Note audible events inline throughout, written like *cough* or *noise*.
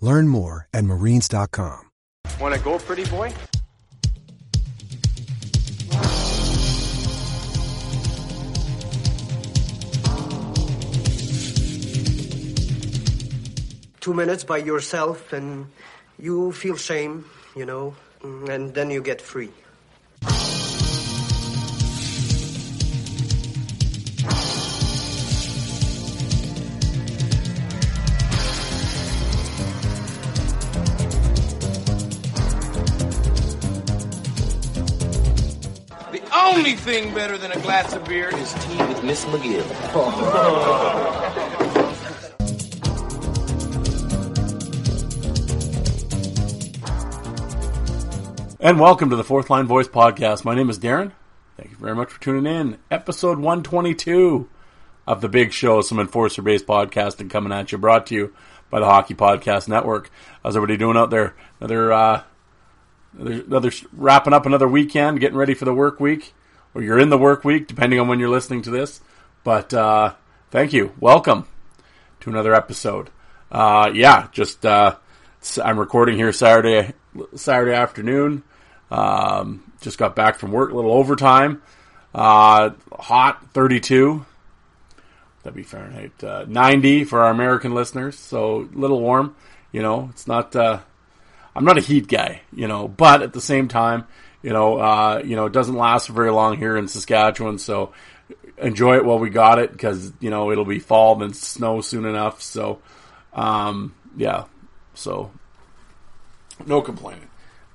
Learn more at marines.com. Want to go, pretty boy? two minutes by yourself and you feel shame, you know, and then you get free. Only thing better than a glass of beer is tea with Miss McGill. *laughs* And welcome to the Fourth Line Voice Podcast. My name is Darren. Thank you very much for tuning in. Episode 122 of the big show, some enforcer based podcasting coming at you, brought to you by the Hockey Podcast Network. How's everybody doing out there? Another, uh, another, another wrapping up another weekend, getting ready for the work week, or you're in the work week, depending on when you're listening to this. But uh, thank you. Welcome to another episode. Uh, yeah, just uh, I'm recording here Saturday Saturday afternoon. Um, just got back from work, a little overtime. Uh, hot, 32. That'd be Fahrenheit. Uh, 90 for our American listeners, so a little warm. You know, it's not. Uh, I'm not a heat guy, you know, but at the same time, you know, uh, you know, it doesn't last very long here in Saskatchewan, so enjoy it while we got it because you know it'll be fall and snow soon enough. So, um, yeah, so no complaining.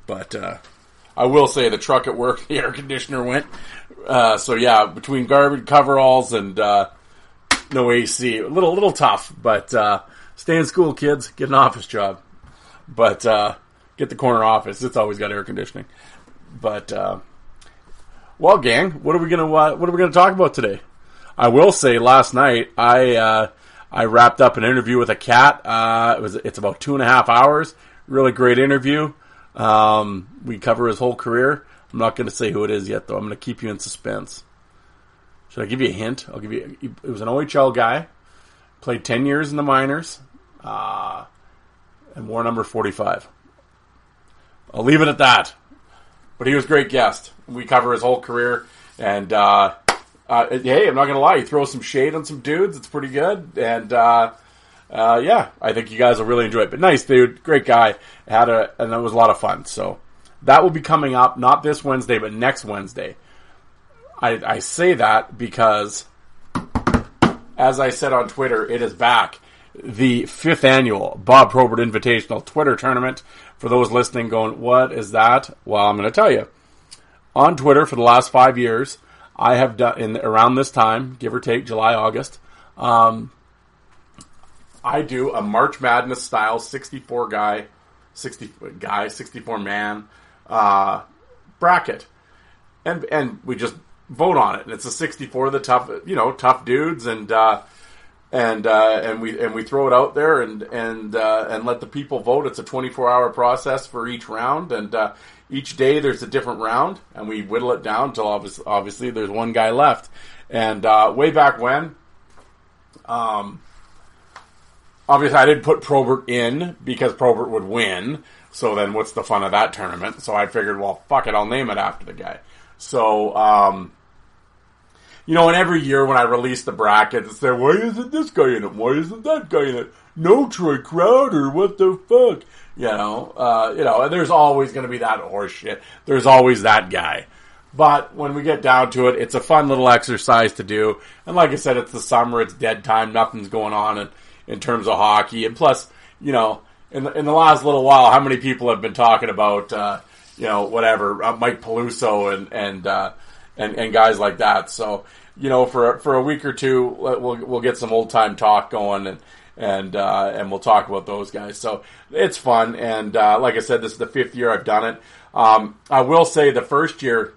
But uh, I will say the truck at work, *laughs* the air conditioner went. Uh, so yeah, between garbage coveralls and uh, no AC, a little a little tough. But uh, stay in school, kids. Get an office job. But uh, get the corner office. It's always got air conditioning. But uh, well, gang, what are we gonna uh, what are we gonna talk about today? I will say, last night I uh, I wrapped up an interview with a cat. Uh, it was it's about two and a half hours. Really great interview. Um, we cover his whole career. I'm not going to say who it is yet, though. I'm going to keep you in suspense. Should I give you a hint? I'll give you. It was an OHL guy. Played ten years in the minors, uh, and wore number 45. I'll leave it at that. But he was a great guest. We cover his whole career, and uh, uh, hey, I'm not gonna lie, he throws some shade on some dudes. It's pretty good, and uh, uh, yeah, I think you guys will really enjoy it. But nice dude, great guy. Had a and it was a lot of fun. So that will be coming up not this Wednesday, but next Wednesday. I, I say that because, as I said on Twitter, it is back. The fifth annual Bob Probert Invitational Twitter Tournament. For those listening, going, what is that? Well, I'm going to tell you. On Twitter for the last five years, I have done in around this time, give or take July, August. Um, I do a March Madness style 64 guy, 60 guy, 64 man uh, bracket, and and we just vote on it. And it's a 64 of the tough, you know, tough dudes, and uh, and uh, and we and we throw it out there and and uh, and let the people vote. It's a 24 hour process for each round, and uh, each day there's a different round, and we whittle it down until obviously, there's one guy left. And uh, way back when, um, obviously I didn't put Probert in because Probert would win. So then, what's the fun of that tournament? So I figured, well, fuck it, I'll name it after the guy. So, um, you know, and every year when I release the brackets, it's there, why isn't this guy in it? Why isn't that guy in it? no Troy Crowder, what the fuck? You know, uh, you know, and there's always going to be that horseshit. There's always that guy. But when we get down to it, it's a fun little exercise to do. And like I said, it's the summer, it's dead time, nothing's going on in, in terms of hockey. And plus, you know, in the, in the last little while, how many people have been talking about, uh, you know, whatever, uh, Mike Peluso and, and, uh, and, and guys like that. So, you know, for, for a week or two, we'll, we'll get some old time talk going and, and, uh, and we'll talk about those guys. So it's fun. And, uh, like I said, this is the fifth year I've done it. Um, I will say the first year,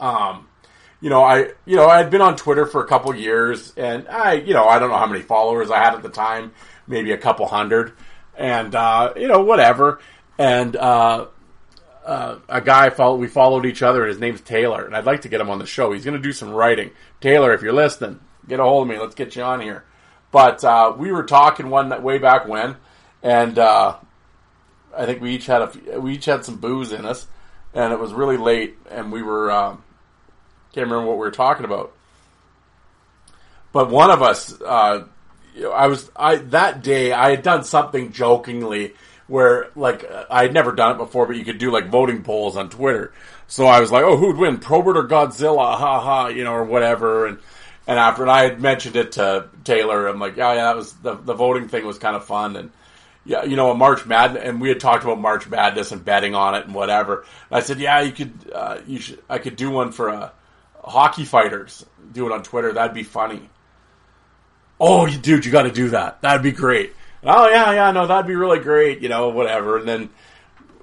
um, you know, I, you know, I had been on Twitter for a couple years and I, you know, I don't know how many followers I had at the time, maybe a couple hundred and, uh, you know, whatever. And, uh, uh, a guy follow, we followed each other. And his name's Taylor, and I'd like to get him on the show. He's going to do some writing. Taylor, if you're listening, get a hold of me. Let's get you on here. But uh, we were talking one way back when, and uh, I think we each had a we each had some booze in us, and it was really late, and we were um, can't remember what we were talking about. But one of us, uh, I was I that day I had done something jokingly where like I had never done it before, but you could do like voting polls on Twitter. So I was like, "Oh, who'd win, Probert or Godzilla?" Ha ha, you know, or whatever. And and after and I had mentioned it to Taylor, I'm like, "Yeah, yeah, that was the the voting thing was kind of fun." And yeah, you know, a March Madness, and we had talked about March Madness and betting on it and whatever. And I said, "Yeah, you could, uh, you should, I could do one for uh, hockey fighters. Do it on Twitter. That'd be funny." Oh, dude, you got to do that. That'd be great oh yeah, yeah, no, that'd be really great, you know, whatever. And then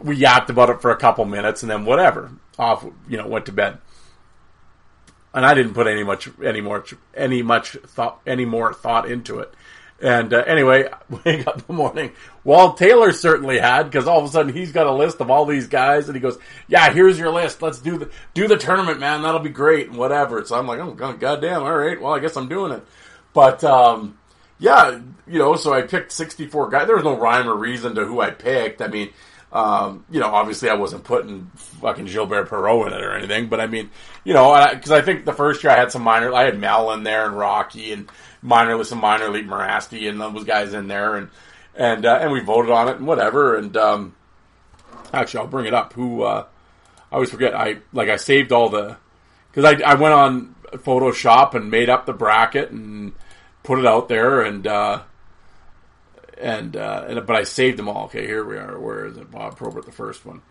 we yapped about it for a couple minutes, and then whatever, off, you know, went to bed. And I didn't put any much, any more, any much thought, any more thought into it. And uh, anyway, *laughs* wake up in the morning. Well, Taylor certainly had because all of a sudden he's got a list of all these guys, and he goes, "Yeah, here's your list. Let's do the do the tournament, man. That'll be great." And whatever. So I'm like, "Oh, goddamn! All right. Well, I guess I'm doing it." But um, yeah, you know, so I picked 64 guys. There was no rhyme or reason to who I picked. I mean, um, you know, obviously I wasn't putting fucking Gilbert Perreault in it or anything, but I mean, you know, because I, I, think the first year I had some minor, I had Mel in there and Rocky and minor some minor league Morasti and those guys in there and, and, uh, and we voted on it and whatever. And, um, actually I'll bring it up who, uh, I always forget. I, like I saved all the, cause I, I went on Photoshop and made up the bracket and put it out there and, uh, and, uh, and but I saved them all. Okay, here we are. Where is it? Bob Probert, the first one.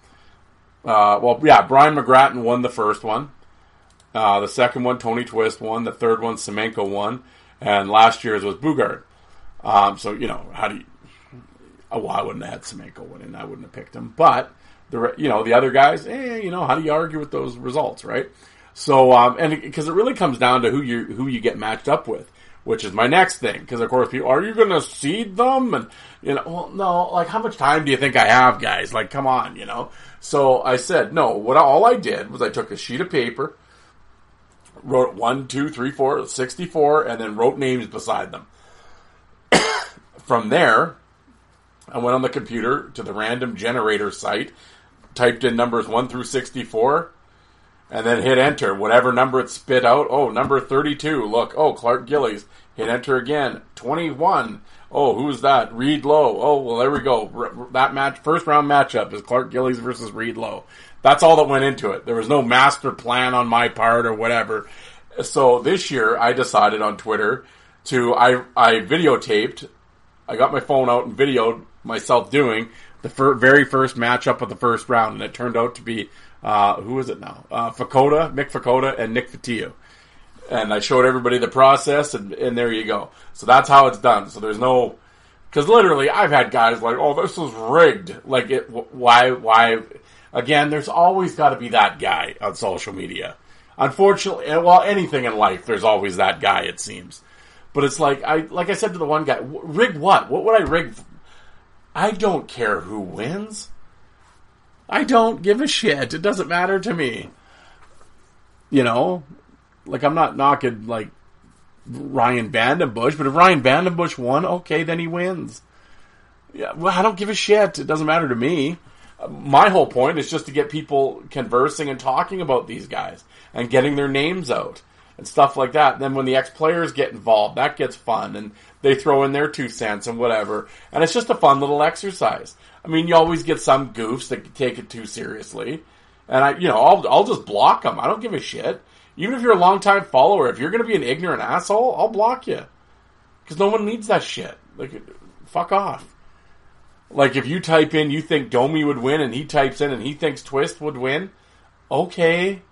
Uh, well, yeah, Brian McGrattan won the first one. Uh, the second one, Tony Twist won. The third one, Semenko won. And last year's was Boogaard. Um, so, you know, how do you. Oh, well, I wouldn't have had Semenko winning. I wouldn't have picked him. But, the you know, the other guys, eh, you know, how do you argue with those results, right? So, um, and because it really comes down to who you who you get matched up with which is my next thing. Because of course, people, are you going to seed them? And you know, well, no. Like, how much time do you think I have, guys? Like, come on, you know. So I said, no. What all I did was I took a sheet of paper, wrote one, two, three, four, 64, and then wrote names beside them. *coughs* From there, I went on the computer to the random generator site, typed in numbers one through sixty-four and then hit enter. Whatever number it spit out. Oh, number 32. Look. Oh, Clark Gillies. Hit enter again. 21. Oh, who's that? Reed Low. Oh, well, there we go. That match, first round matchup is Clark Gillies versus Reed Low. That's all that went into it. There was no master plan on my part or whatever. So this year, I decided on Twitter to I I videotaped. I got my phone out and videoed myself doing the fir- very first matchup of the first round, and it turned out to be uh, who is it now? Uh, Vukota, Mick Vukota, and Nick Fotiu. And I showed everybody the process, and, and there you go. So that's how it's done. So there's no, because literally I've had guys like, oh, this was rigged. Like, it, why, why? Again, there's always got to be that guy on social media. Unfortunately, well, anything in life, there's always that guy. It seems, but it's like I, like I said to the one guy, rig what? What would I rig? I don't care who wins. I don't give a shit. It doesn't matter to me. You know, like I'm not knocking like Ryan VandenBussche, but if Ryan VandenBussche won, okay, then he wins. Yeah, well, I don't give a shit. It doesn't matter to me. My whole point is just to get people conversing and talking about these guys and getting their names out. and stuff like that. And then when the ex players get involved, that gets fun, and they throw in their two cents and whatever. And it's just a fun little exercise. I mean, you always get some goofs that take it too seriously, and I, you know, I'll I'll just block them. I don't give a shit. Even if you're a longtime follower, if you're going to be an ignorant asshole, I'll block you because no one needs that shit. Like, fuck off. Like if you type in you think Domi would win and he types in and he thinks Twist would win, okay.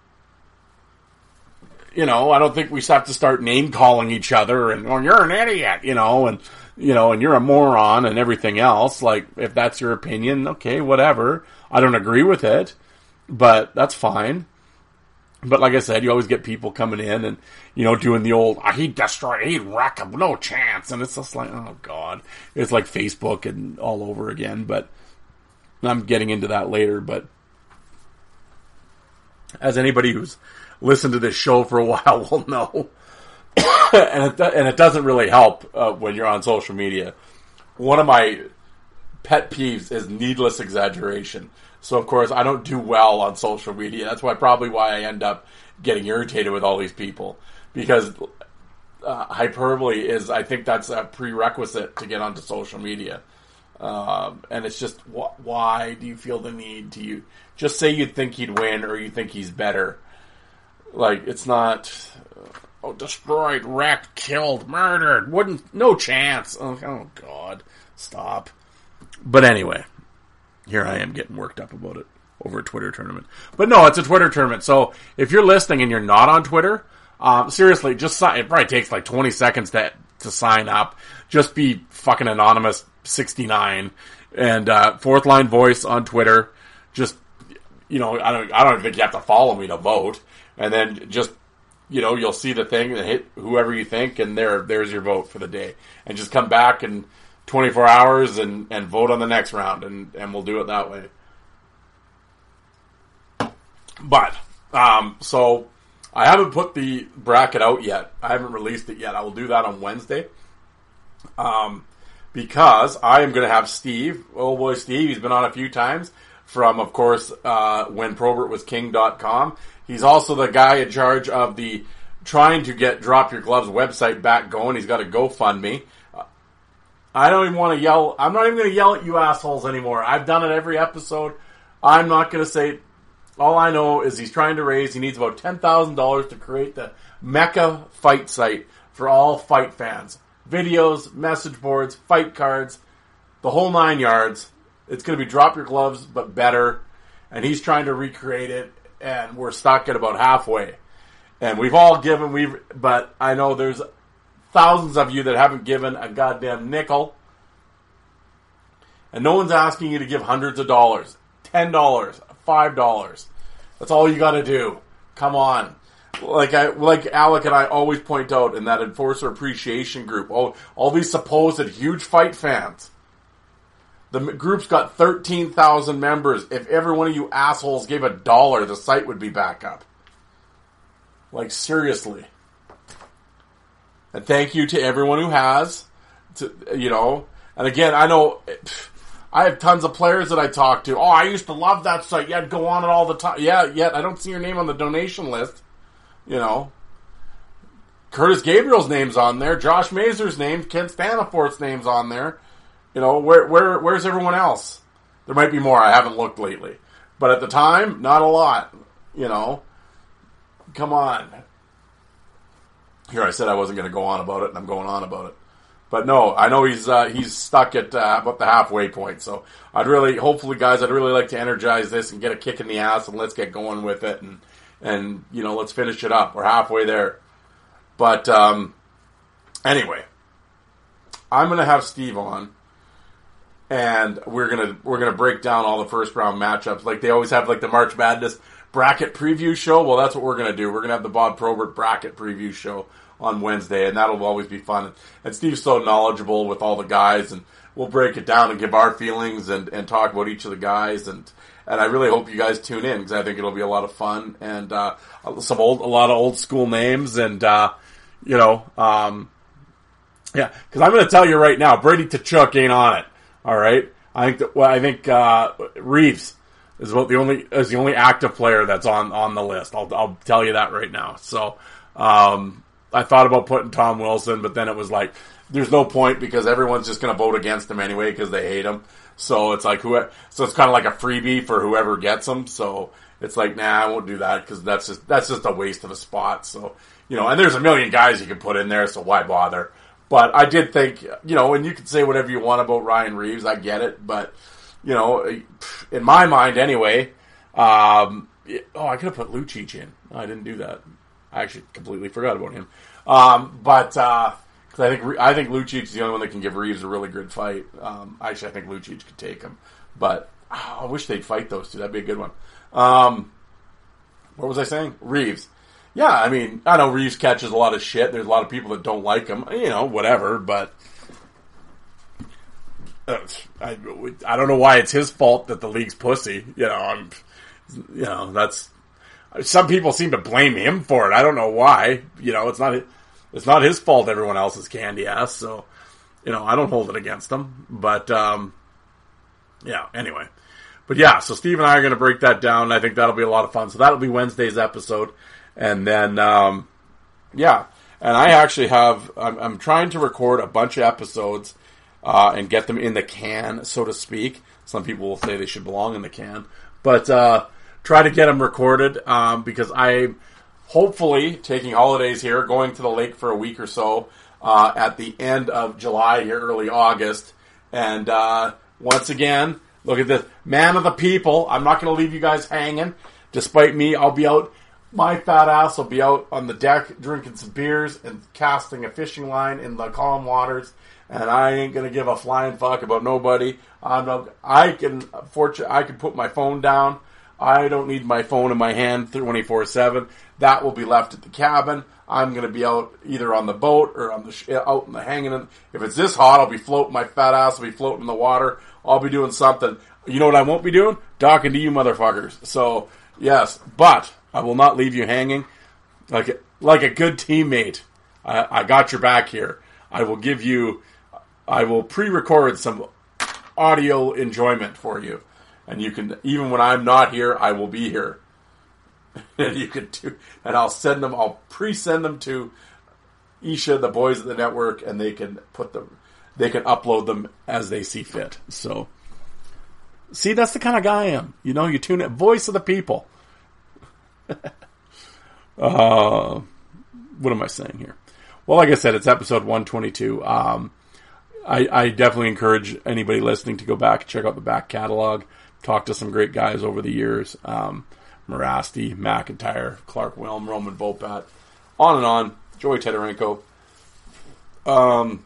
You know, I don't think we have to start name calling each other and well, you're an idiot, you know, and you know, and you're a moron and everything else. Like if that's your opinion, okay, whatever. I don't agree with it, but that's fine. But like I said, you always get people coming in and, you know, doing the old, oh, he'd destroy, he'd wreck him, no chance. And it's just like, oh God. It's like Facebook and all over again. But I'm getting into that later. But as anybody who's listened to this show for a *laughs* while will know, *coughs* and, it, and it doesn't really help uh, when you're on social media. One of my pet peeves is needless exaggeration. So of course I don't do well on social media. That's why probably why I end up getting irritated with all these people because uh, hyperbole is I think that's a prerequisite to get onto social media. Um, and it's just wh- why do you feel the need to you just say you think he'd win or you think he's better? Like it's not oh destroyed, wrecked, killed, murdered, wouldn't no chance. Oh, oh God, stop. But anyway, here I am getting worked up about it over a Twitter tournament. But no, it's a Twitter tournament. So if you're listening and you're not on Twitter, um, seriously, just sign. It probably takes like 20 seconds to to sign up. Just be fucking anonymous 69 and uh, fourth line voice on Twitter. Just you know, I don't I don't think you have to follow me to vote. And then just you know, you'll see the thing and hit whoever you think, and there there's your vote for the day. And just come back and 24 hours and, and vote on the next round, and, and we'll do it that way. But, um, so I haven't put the bracket out yet. I haven't released it yet. I will do that on Wednesday. Um, because I am going to have Steve, oh boy, Steve, he's been on a few times from, of course, uh, when Probert was king.com. He's also the guy in charge of the trying to get Drop Your Gloves website back going. He's got a GoFundMe. I don't even want to yell. I'm not even going to yell at you assholes anymore. I've done it every episode. I'm not going to say. All I know is he's trying to raise. He needs about ten thousand dollars to create the Mecca fight site for all fight fans. Videos, message boards, fight cards, the whole nine yards. It's going to be drop your gloves, but better. And he's trying to recreate it, and we're stuck at about halfway. And we've all given. We've, but I know there's thousands of you that haven't given a goddamn nickel. And no one's asking you to give hundreds of dollars. $10, $5. That's all you got to do. Come on. Like I, like Alec and I always point out in that enforcer appreciation group, all, all these supposed huge fight fans. The group's got 13,000 members. If every one of you assholes gave a dollar, the site would be back up. Like, seriously. And thank you to everyone who has. To, you know, and again, I know *sighs* I have tons of players that I talk to. Oh, I used to love that site. Yeah, I'd go on it all the time. Yeah, yet I don't see your name on the donation list. You know, Curtis Gabriel's name's on there. Josh Mazur's name, Ken Staniforth's name's on there. You know, where where where's everyone else? There might be more. I haven't looked lately, but at the time, not a lot. You know, come on. Here, I said I wasn't going to go on about it, and I'm going on about it. But no, I know he's uh, he's stuck at uh, about the halfway point. So I'd really, hopefully, guys, I'd really like to energize this and get a kick in the ass, and let's get going with it, and and you know, let's finish it up. We're halfway there. But um, anyway, I'm going to have Steve on, and we're gonna we're gonna break down all the first round matchups. Like they always have, like the March Madness bracket preview show. Well, that's what we're gonna do. We're gonna have the Bob Probert bracket preview show on Wednesday, and that'll always be fun. And Steve's so knowledgeable with all the guys, and we'll break it down and give our feelings and, and talk about each of the guys. And and I really hope you guys tune in because I think it'll be a lot of fun and uh, some old, a lot of old school names, and uh, you know, um, yeah. Because I'm going to tell you right now, Brady Tkachuk ain't on it. All right, I think that. Well, I think uh, Reaves is the only is the only active player that's on on the list. I'll I'll tell you that right now. So Um, I thought about putting Tom Wilson, but then it was like, there's no point because everyone's just going to vote against him anyway because they hate him. So it's like who, so it's kind of like a freebie for whoever gets him. So it's like, nah, I won't do that because that's just that's just a waste of a spot. So you know, and there's a million guys you can put in there, so why bother? But I did think, you know, and you can say whatever you want about Ryan Reaves, I get it, but you know, in my mind anyway, um, oh, I could have put Lucic in. I didn't do that. I actually completely forgot about him. Um, but uh, cause I think I think Lucic is the only one that can give Reaves a really good fight. Um, actually, I think Lucic could take him, but oh, I wish they'd fight those two. That'd be a good one. Um, what was I saying? Reaves. Yeah, I mean, I know Reaves catches a lot of shit. There's a lot of people that don't like him. You know, whatever. But *laughs* I, I don't know why it's his fault that the league's pussy. You know, I'm, you know, that's some people seem to blame him for it. I don't know why. You know, it's not it's not his fault. Everyone else is candy ass. So, you know, I don't hold it against him. But um, yeah. Anyway, but yeah. So Steve and I are going to break that down. I think that'll be a lot of fun. So that'll be Wednesday's episode. And then, um, yeah. And I actually have, I'm, I'm, trying to record a bunch of episodes uh, and get them in the can, so to speak. Some people will say they should belong in the can. But uh, try to get them recorded um, because I'm hopefully taking holidays here, going to the lake for a week or so uh, at the end of July here, early August. And uh, once again, look at this man of the people. I'm not going to leave you guys hanging. Despite me, I'll be out my fat ass will be out on the deck drinking some beers and casting a fishing line in the calm waters, and I ain't gonna give a flying fuck about nobody. I'm not, I can fortunate I can put my phone down. I don't need my phone in my hand 24 seven. That will be left at the cabin. I'm gonna be out either on the boat or on the sh- out in the hanging. In, if it's this hot, I'll be floating. My fat ass will be floating in the water. I'll be doing something. You know what I won't be doing? Talking to you motherfuckers. So yes, but I will not leave you hanging. Like a, like a good teammate, I, I got your back here. I will give you, I will pre-record some audio enjoyment for you, and you can even when I'm not here, I will be here, *laughs* and you can do, and I'll send them, I'll pre-send them to Isha, the boys at the network, and they can put them, they can upload them as they see fit. So, see, that's the kind of guy I am. You know, you tune it, voice of the people. *laughs* uh, what am I saying here? Well, like I said, it's episode 122. Um, I, I, definitely encourage anybody listening to go back, and check out the back catalog, talk to some great guys over the years. Um, Morasti, McIntyre, Clark Wilm, Roman Vopat, on and on. Joey Tetarenko. Um,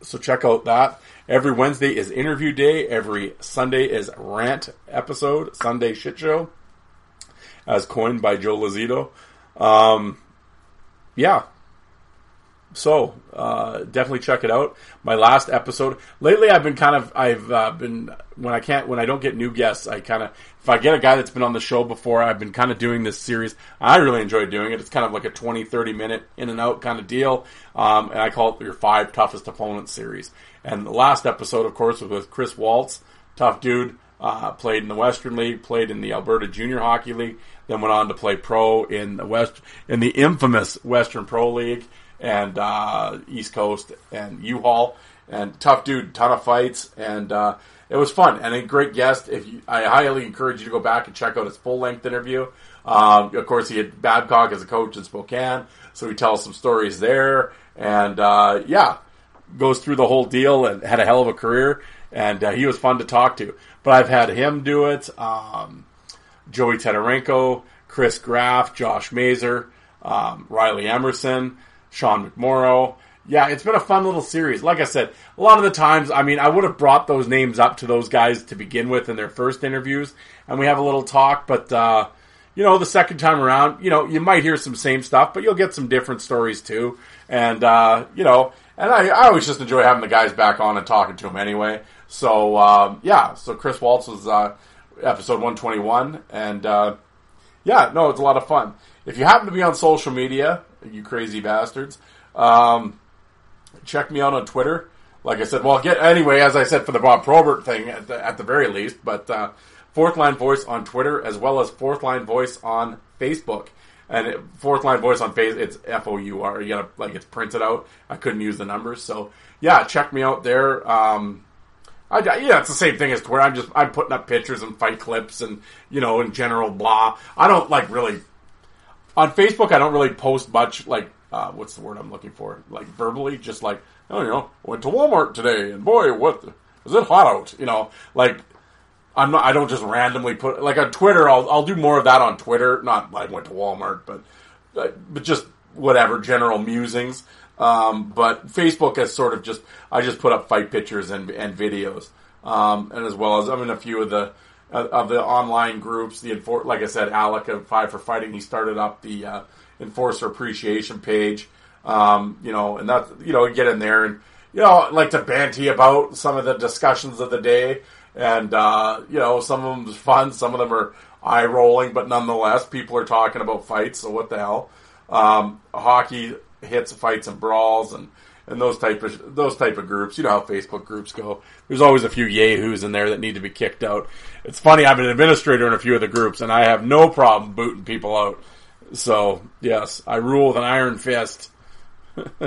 so check out that. Every Wednesday is interview day. Every Sunday is rant episode, Sunday shit show as coined by Joe Lazito. Um, yeah. So uh, definitely check it out. My last episode. Lately, I've been kind of I've uh, been when I can't when I don't get new guests. I kind of if I get a guy that's been on the show before, I've been kind of doing this series. I really enjoy doing it. It's kind of like a 20, 30 minute in and out kind of deal. Um, and I call it your five toughest opponents series. And the last episode, of course, was with Chris Waltz, tough dude. Uh, played in the Western League, played in the Alberta Junior Hockey League, then went on to play pro in the West in the infamous Western Pro League and uh, East Coast and UHL and tough dude, ton of fights and uh, it was fun and a great guest. If you, I highly encourage you to go back and check out his full length interview. Um, of course, he had Babcock as a coach in Spokane, so he tells some stories there and uh, yeah, goes through the whole deal and had a hell of a career and uh, he was fun to talk to. But I've had him do it. Um, Joey Tetarenko, Chris Graff, Josh Mazer, um, Riley Emmerson, Sean McMorrow. Yeah, it's been a fun little series. Like I said, a lot of the times, I mean, I would have brought those names up to those guys to begin with in their first interviews, and we have a little talk. But uh, you know, the second time around, you know, you might hear some same stuff, but you'll get some different stories too. And uh, you know, and I, I always just enjoy having the guys back on and talking to them anyway. So um, yeah, so Chris Waltz was uh, episode 121, and uh, yeah, no, it's a lot of fun. If you happen to be on social media, you crazy bastards, um, check me out on Twitter. Like I said, well, get anyway, as I said for the Bob Probert thing at the, at the very least, but uh, Fourth Line Voice on Twitter as well as Fourth Line Voice on Facebook. And it, fourth line voice on face, it's F O U R. You gotta like it's printed out. I couldn't use the numbers, so yeah, check me out there. Um, I, yeah, it's the same thing as Twitter. I'm just I'm putting up pictures and fight clips and you know in general blah. I don't like really on Facebook. I don't really post much like uh, what's the word I'm looking for? Like verbally, just like oh you know went to Walmart today and boy what is it hot out? You know like I'm not. I don't just randomly put like on Twitter. I'll I'll do more of that on Twitter. Not I went to Walmart, but but just whatever general musings. Um, but Facebook has sort of just I just put up fight pictures and and videos, um, and as well as I'm in a few of the of the online groups. The enfor- like I said, Alec of Five for Fighting. He started up the uh, Enforcer Appreciation page. Um, you know, and that you know get in there and you know like to banty about some of the discussions of the day and uh, you know some of them's fun, some of them are eye rolling, but nonetheless, people are talking about fights. So what the hell? Um, hockey hits, fights, and brawls, and and those type of those type of groups. You know how Facebook groups go. There's always a few yahoos in there that need to be kicked out. It's funny. I'm an administrator in a few of the groups, and I have no problem booting people out. So yes, I rule with an iron fist. *laughs*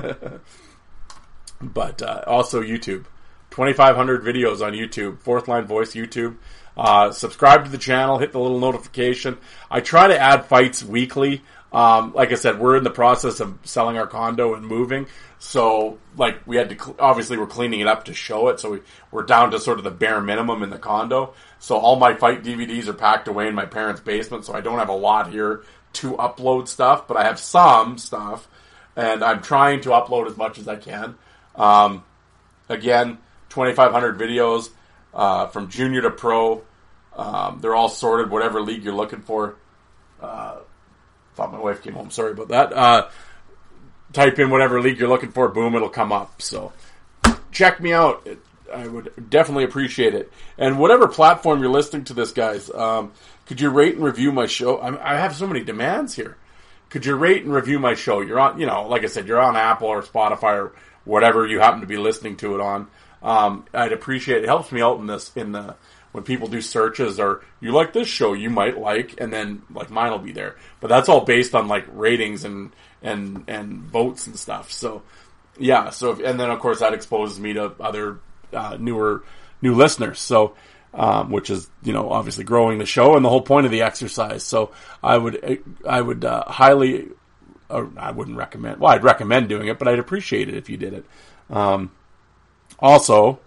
but uh, also YouTube. 2,500 videos on YouTube, Fourth Line Voice YouTube. Uh, subscribe to the channel, hit the little notification. I try to add fights weekly. Um, like I said, we're in the process of selling our condo and moving. So, like, we had to, obviously, we're cleaning it up to show it. So, we, we're down to sort of the bare minimum in the condo. So, all my fight DVDs are packed away in my parents' basement. So, I don't have a lot here to upload stuff, but I have some stuff. And I'm trying to upload as much as I can. Um, again, 2,500 videos uh, from junior to pro. Um, they're all sorted, whatever league you're looking for. Uh, thought my wife came home. Sorry about that. Uh, type in whatever league you're looking for. Boom, it'll come up. So check me out. It, I would definitely appreciate it. And whatever platform you're listening to this, guys, um, could you rate and review my show? I, I have so many demands here. Could you rate and review my show? You're on, you know, like I said, you're on Apple or Spotify or whatever you happen to be listening to it on. Um, I'd appreciate it. it. helps me out in this in the when people do searches or you like this show you might like and then like mine will be there. But that's all based on like ratings and and and votes and stuff. So yeah, so if, and then of course that exposes me to other uh, newer new listeners. So um, which is you know obviously growing the show and the whole point of the exercise. So I would I would uh, highly uh, I wouldn't recommend well I'd recommend doing it, but I'd appreciate it if you did it. Um, also,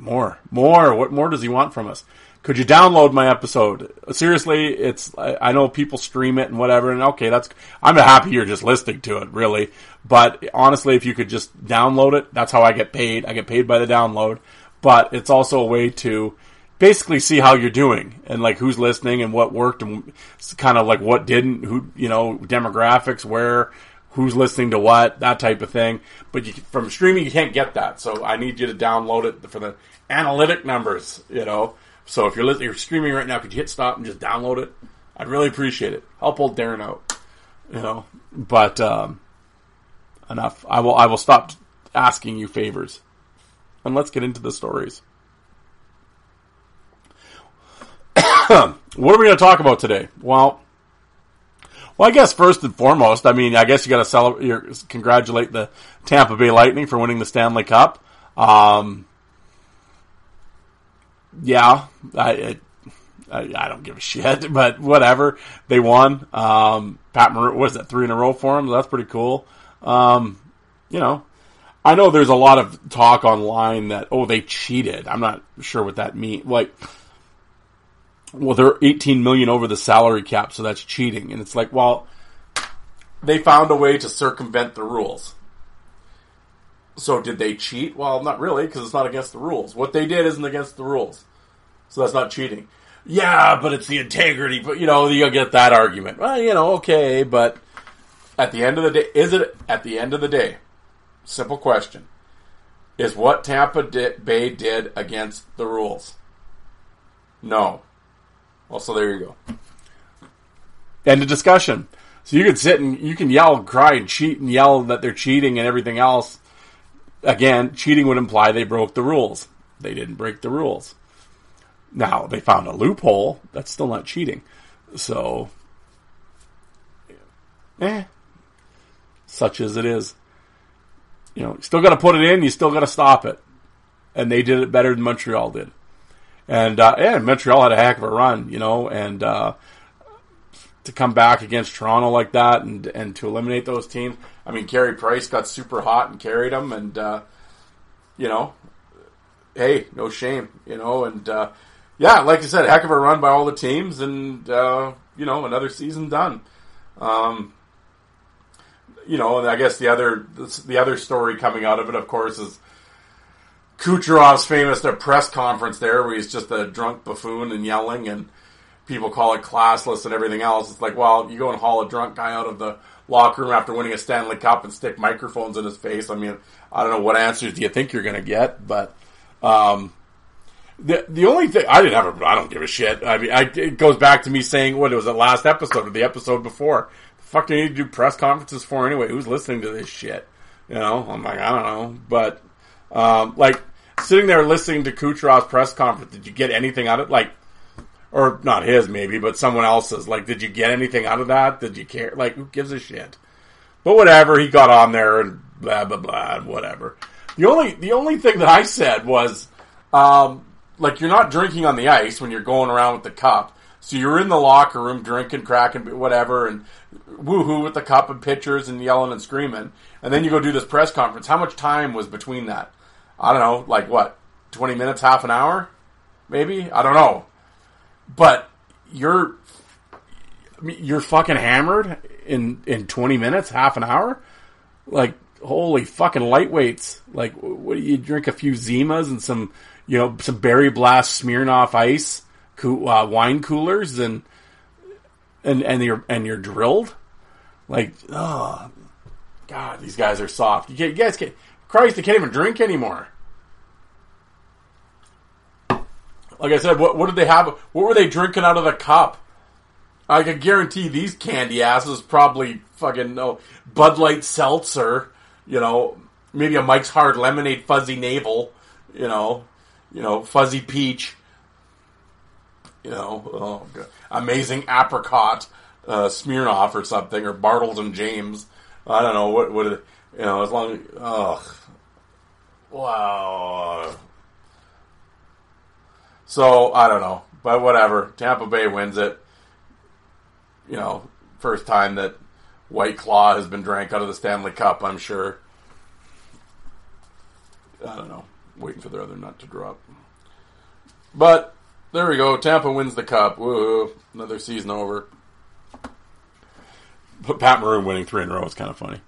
more, more. What more does he want from us? Could you download my episode? Seriously, it's I, I know people stream it and whatever, and okay, that's I'm happy you're just listening to it, really. But honestly, if you could just download it, that's how I get paid. I get paid by the download, but it's also a way to basically see how you're doing and like who's listening and what worked and kind of like what didn't, who you know demographics, where who's listening to what, that type of thing. But you, from streaming, you can't get that. So I need you to download it for the analytic numbers, you know. So if you're listening, you're streaming right now, could you hit stop and just download it? I'd really appreciate it. Help old Darren out, you know. But um, enough. I will. I will stop asking you favors, and let's get into the stories. *coughs* what are we going to talk about today? Well, well, I guess first and foremost, I mean, I guess you got to celebrate, congratulate the Tampa Bay Lightning for winning the Stanley Cup. Um, yeah, I, I, I, don't give a shit, *laughs* but whatever. They won. Um, Pat Maroon, was that three in a row for him? That's pretty cool. Um, you know, I know there's a lot of talk online that oh they cheated. I'm not sure what that means. Like well, they're 18 million over the salary cap, so that's cheating. And it's like, well, they found a way to circumvent the rules. So did they cheat? Well, not really, because it's not against the rules. What they did isn't against the rules. So that's not cheating. Yeah, but it's the integrity. But, you know, you'll get that argument. Well, you know, okay, but at the end of the day, is it at the end of the day? Simple question. Is what Tampa Bay did against the rules? No. Well, so there you go. End of discussion. So you can sit and you can yell, cry, and cheat, and yell that they're cheating and everything else. Again, cheating would imply they broke the rules. They didn't break the rules. Now they found a loophole. That's still not cheating. So eh, such as it is. You know, you still got to put it in. You still got to stop it, and they did it better than Montreal did. And uh, yeah, Montreal had a heck of a run, you know, and uh, to come back against Toronto like that and and to eliminate those teams. I mean, Carey Price got super hot and carried them, and uh, you know, hey, no shame, you know, and uh, yeah, like I said, a heck of a run by all the teams, and uh, you know, another season done. Um, you know, and I guess the other the other story coming out of it, of course, is Kucherov's famous press conference there, where he's just a drunk buffoon and yelling, and people call it classless and everything else. It's like, well, you go and haul a drunk guy out of the locker room after winning a Stanley Cup and stick microphones in his face. I mean, I don't know what answers do you think you're going to get, but um, the the only thing I didn't have, a, I don't give a shit. I mean, I, it goes back to me saying what it was the last episode or the episode before. The fuck do you need to do press conferences for anyway? Who's listening to this shit? You know, I'm like, I don't know, but um, like sitting there listening to Kucherov's press conference, did you get anything out of it? Like, or not his maybe, but someone else's. Like, did you get anything out of that? Did you care? Like, who gives a shit? But whatever, he got on there and blah blah blah, whatever. The only the only thing that I said was, um, like, you're not drinking on the ice when you're going around with the cup. So you're in the locker room drinking, cracking, whatever, and woohoo with the cup and pitchers and yelling and screaming. And then you go do this press conference. How much time was between that? I don't know, like what, 20 minutes, half an hour? Maybe? I don't know. But you're you're fucking hammered in in 20 minutes, half an hour? Like holy fucking lightweights. Like what do you drink a few Zimas and some, you know, some Berry Blast Smirnoff ice, uh, wine coolers and and and you're and you're drilled? Like, oh God, these guys are soft. You, you guys can't Christ, they can't even drink anymore. Like I said, what what did they have? What were they drinking out of the cup? I can guarantee these candy asses probably fucking no Bud Light seltzer, you know, maybe a Mike's Hard Lemonade Fuzzy Navel, you know, you know, Fuzzy Peach, you know, oh, amazing apricot uh, Smirnoff or something, or Bartles and James. I don't know what what you know. As long, ugh, wow. So I don't know, but whatever. Tampa Bay wins it. You know, first time that White Claw has been drank out of the Stanley Cup. I'm sure. I don't know. Waiting for the other nut to drop. But there we go. Tampa wins the cup. Woo! Another season over. But Pat Maroon winning three in a row is kind of funny.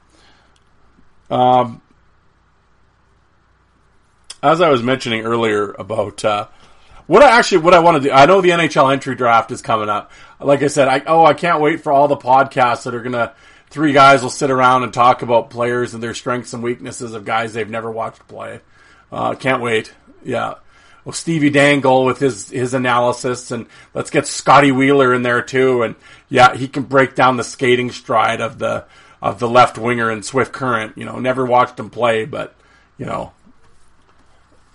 Um, as I was mentioning earlier about uh, what I actually what I want to do, I know the NHL entry draft is coming up. Like I said, I oh I can't wait for all the podcasts that are gonna three guys will sit around and talk about players and their strengths and weaknesses of guys they've never watched play. Uh, can't wait. Yeah. Well, Stevie Dangle with his his analysis, and let's get Scotty Wheeler in there too. And yeah, he can break down the skating stride of the of the left winger in Swift Current. You know, never watched him play, but you know,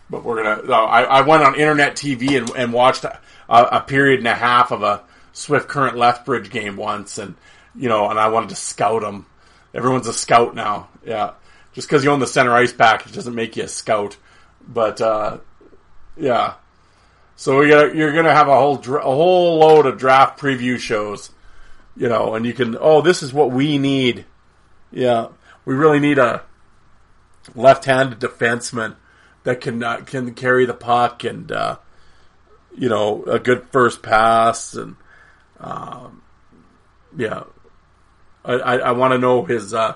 but we're gonna. I, I went on internet TV and, and watched a, a, period and a half of a Swift Current Lethbridge game once, and you know, and I wanted to scout him. Everyone's a scout now. Yeah, just because you own the center ice package doesn't make you a scout. But uh, yeah, so we got you're gonna have a whole a whole load of draft preview shows, you know, and you can oh this is what we need. Yeah, we really need a left-handed defenseman that can uh, can carry the puck and uh, you know a good first pass and um, yeah, I I, want to know his uh,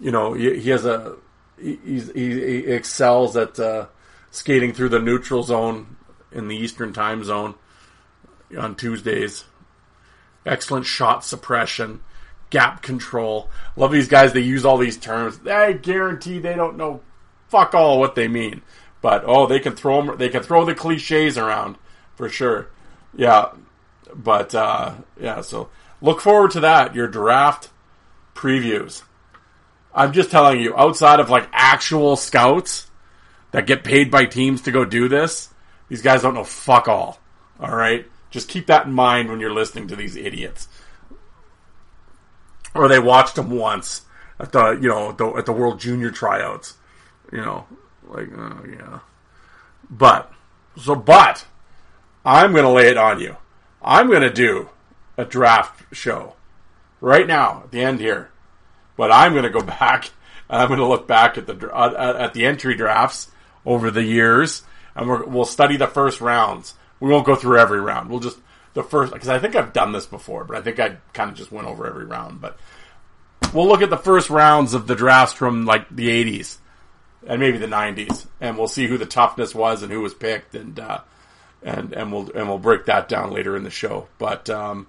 you know he, he has a he, he excels at uh, skating through the neutral zone in the Eastern Time Zone on Tuesdays. Excellent shot suppression, gap control. Love these guys. They use all these terms. I guarantee they don't know fuck all what they mean. But oh, they can throw them. They can throw the cliches around for sure. Yeah, but uh, yeah. So look forward to that. Your draft previews. I'm just telling you, outside of like actual scouts that get paid by teams to go do this, these guys don't know fuck all. All right, just keep that in mind when you're listening to these idiots. or they watched them once at the you know the, at the World Junior tryouts. You know, like oh yeah, but so but I'm gonna lay it on you. I'm gonna do a draft show right now at the end here, but I'm gonna go *laughs* back and I'm gonna look back at the uh, at the entry drafts over the years, and we will study the first rounds. We won't go through every round. We'll just the first because I think I've done this before, but I think I kind of just went over every round. But we'll look at the first rounds of the drafts from like the '80s and maybe the '90s, and we'll see who the toughness was and who was picked, and uh, and and we'll and we'll break that down later in the show. But um,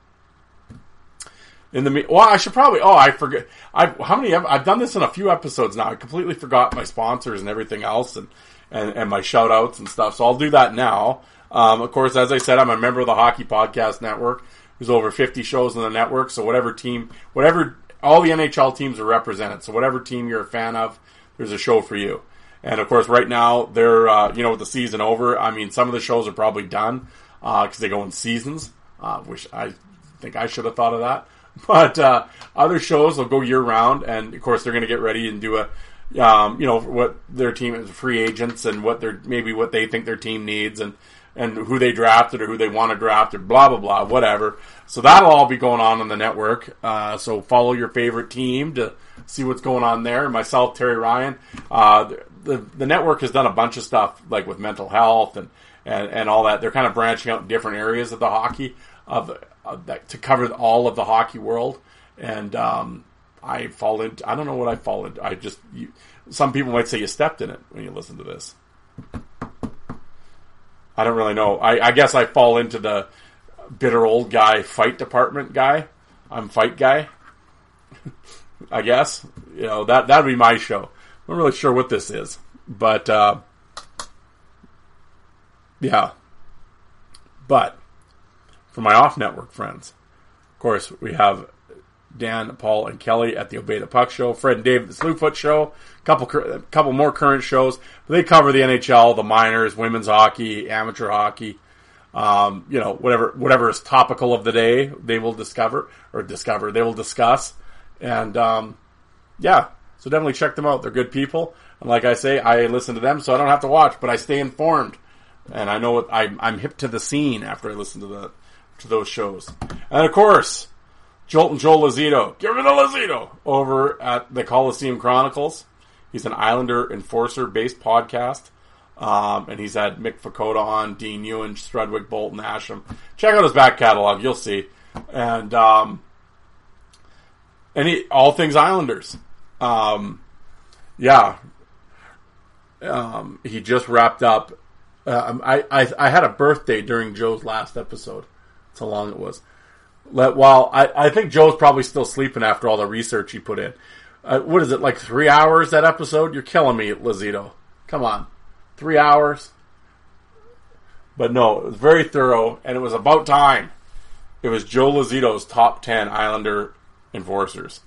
in the well, I should probably. Oh, I forget. I how many? I've done this in a few episodes now. I completely forgot my sponsors and everything else, and and, and my shout outs and stuff. So I'll do that now. Um, of course, as I said, I'm a member of the Hockey Podcast Network. There's over 50 shows on the network. So whatever team, whatever, all the NHL teams are represented. So whatever team you're a fan of, there's a show for you. And of course, right now they're, uh, you know, with the season over, I mean, some of the shows are probably done because uh, they go in seasons. Uh, which I think I should have thought of that. *laughs* But uh, other shows will go year round, and of course they're going to get ready and do a um, you know what their team is free agents and what their maybe what they think their team needs and and who they drafted or who they want to draft or blah blah blah whatever. So that'll all be going on on the network. Uh, so follow your favorite team to see what's going on there. Myself, Terry Ryan, uh, the the network has done a bunch of stuff like with mental health and and, and all that. They're kind of branching out in different areas of the hockey of, of that, to cover all of the hockey world and. Um, I fall into. I don't know what I fall into. I just. You, some people might say you stepped in it when you listen to this. I don't really know. I, I guess I fall into the bitter old guy fight department guy. I'm fight guy. *laughs* I guess you know that that'd be my show. I'm not really sure what this is, but uh, yeah. But for my off-network friends, of course, we have Dan, Paul, and Kelly at the Obey the Puck show. Fred and Dave at the Slewfoot show. Couple, couple more current shows. They cover the NHL, the minors, women's hockey, amateur hockey. Um, you know, whatever, whatever is topical of the day, they will discover or discover. They will discuss, and um, yeah. So definitely check them out. They're good people, and like I say, I listen to them, so I don't have to watch, but I stay informed, and I know what I'm, I'm hip to the scene after I listen to the to those shows. And of course, Jolt and Joel Lazito. Give me the Lazito over at the Coliseum Chronicles. He's an Islander enforcer based podcast. Um, and he's had Mick Vukota on, Dean Ewen, Strudwick, Bolton, Asham. Check out his back catalog, you'll see. And um, all things Islanders. Um, yeah. Um, he just wrapped up. Uh, I, I I had a birthday during Joe's last episode. That's how long it was. Let while I, I think Joe's probably still sleeping after all the research he put in. Uh, what is it like three hours that episode? You're killing me, Lazito. Come on, three hours. But no, it was very thorough, and it was about time. It was Joe Lazito's top ten Islander enforcers.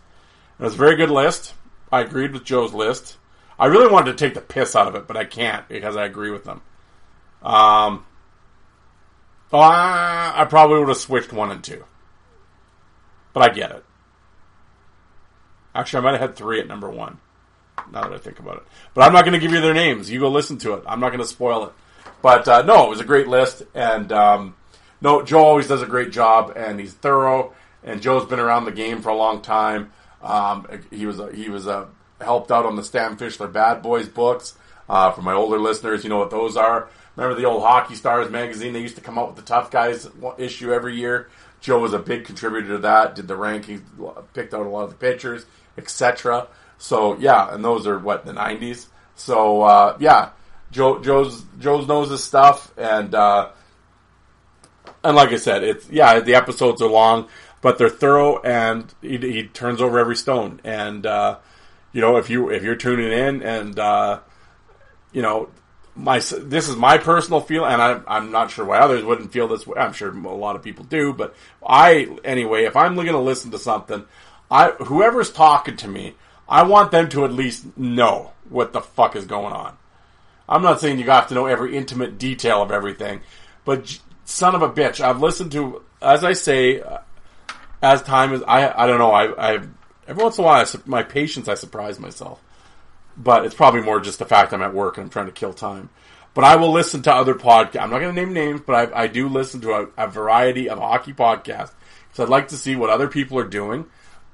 It was a very good list. I agreed with Joe's list. I really wanted to take the piss out of it, but I can't because I agree with them. Um, I, I probably would have switched one and two. But I get it. Actually, I might have had three at number one. Now that I think about it, but I'm not going to give you their names. You go listen to it. I'm not going to spoil it. But uh, no, it was a great list, and um, no, Joe always does a great job, and he's thorough. And Joe's been around the game for a long time. Um, he was a, he was a, helped out on the Stan Fischler Bad Boys books. Uh, for my older listeners, you know what those are. Remember the old Hockey Stars magazine? They used to come out with the Tough Guys issue every year. Joe was a big contributor to that. Did the rankings, picked out a lot of the pitchers, etc. So yeah, and those are what the '90s. So uh, yeah, Joe Joe's knows his stuff, and uh, and like I said, it's yeah, the episodes are long, but they're thorough, and he, he turns over every stone. And uh, you know, if you if you're tuning in, and uh, you know, my this is my personal feel, and I, I'm not sure why others wouldn't feel this way. I'm sure a lot of people do, but I anyway. If I'm going to listen to something, I whoever's talking to me, I want them to at least know what the fuck is going on. I'm not saying you have to know every intimate detail of everything, but son of a bitch, I've listened to, as I say, uh, as time is, I I don't know, I I've Every once in a while, I, my patience, I surprise myself. But it's probably more just the fact I'm at work and I'm trying to kill time. But I will listen to other podcasts. I'm not going to name names, but I, I do listen to a, a variety of hockey podcasts. So I'd like to see what other people are doing.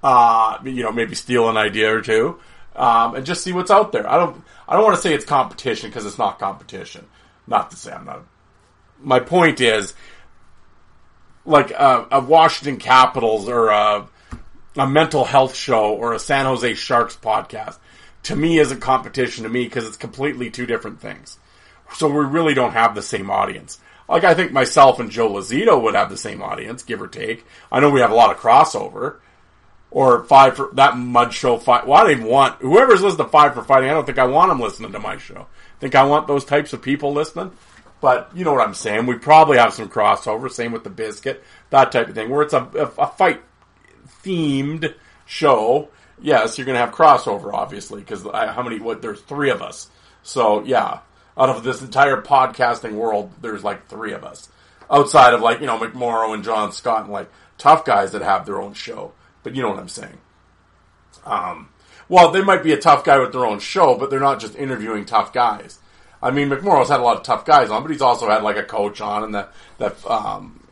Uh, you know, maybe steal an idea or two, um, and just see what's out there. I don't, I don't want to say it's competition because it's not competition. Not to say I'm not. My point is, like a, a Washington Capitals or a, a mental health show or a San Jose Sharks podcast to me isn't competition to me because it's completely two different things. So we really don't have the same audience. Like I think myself and Joe Lazito would have the same audience, give or take. I know we have a lot of crossover. Or five for that mud show fight. Well, I don't even want whoever's listening to five for fighting. I don't think I want them listening to my show. I think I want those types of people listening. But you know what I'm saying. We probably have some crossover. Same with the biscuit, that type of thing, where it's a, a, a fight themed show. Yes, you're going to have crossover, obviously, because how many? What? There's three of us. So yeah, out of this entire podcasting world, there's like three of us. Outside of like you know McMorrow and John Scott and like tough guys that have their own show. But you know what I'm saying. Um, well, they might be a tough guy with their own show, but they're not just interviewing tough guys. I mean, McMorrow's had a lot of tough guys on, but he's also had like a coach on, and that that um,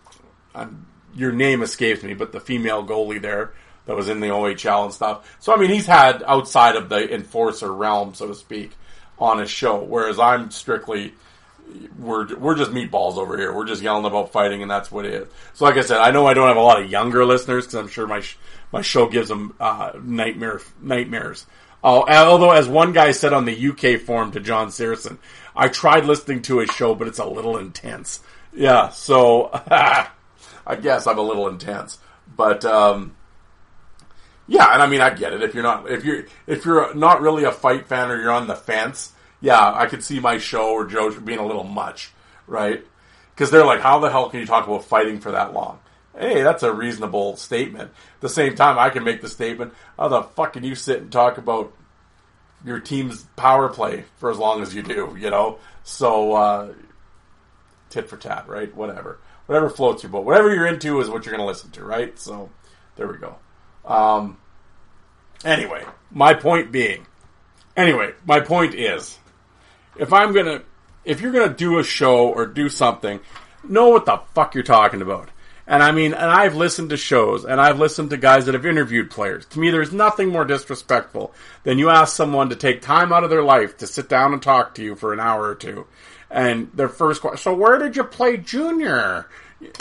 I'm, your name escapes me, but the female goalie there that was in the OHL and stuff. So I mean, he's had outside of the enforcer realm, so to speak, on his show. Whereas I'm strictly we're we're just meatballs over here. We're just yelling about fighting, and that's what it is. So, like I said, I know I don't have a lot of younger listeners because I'm sure my sh- my show gives them uh, nightmare nightmares. Uh, although, as one guy said on the UK forum to John Searson, I tried listening to his show, but it's a little intense. Yeah, so *laughs* I guess I'm a little intense, but um, yeah, and I mean I get it. If you're not if you're if you're not really a fight fan or you're on the fence, yeah, I could see my show or Joe being a little much, right? Because they're like, how the hell can you talk about fighting for that long? Hey, that's a reasonable statement. At the same time, I can make the statement, how the fuck can you sit and talk about your team's power play for as long as you do, you know? So, uh, tit for tat, right? Whatever. Whatever floats your boat. Whatever you're into is what you're going to listen to, right? So, there we go. Um, anyway, my point being, anyway, my point is, if I'm to, if you're to do a show or do something, know what the fuck you're talking about. And I mean, and I've listened to shows and I've listened to guys that have interviewed players. To me, there's nothing more disrespectful than you ask someone to take time out of their life to sit down and talk to you for an hour or two. And their first question, so where did you play junior?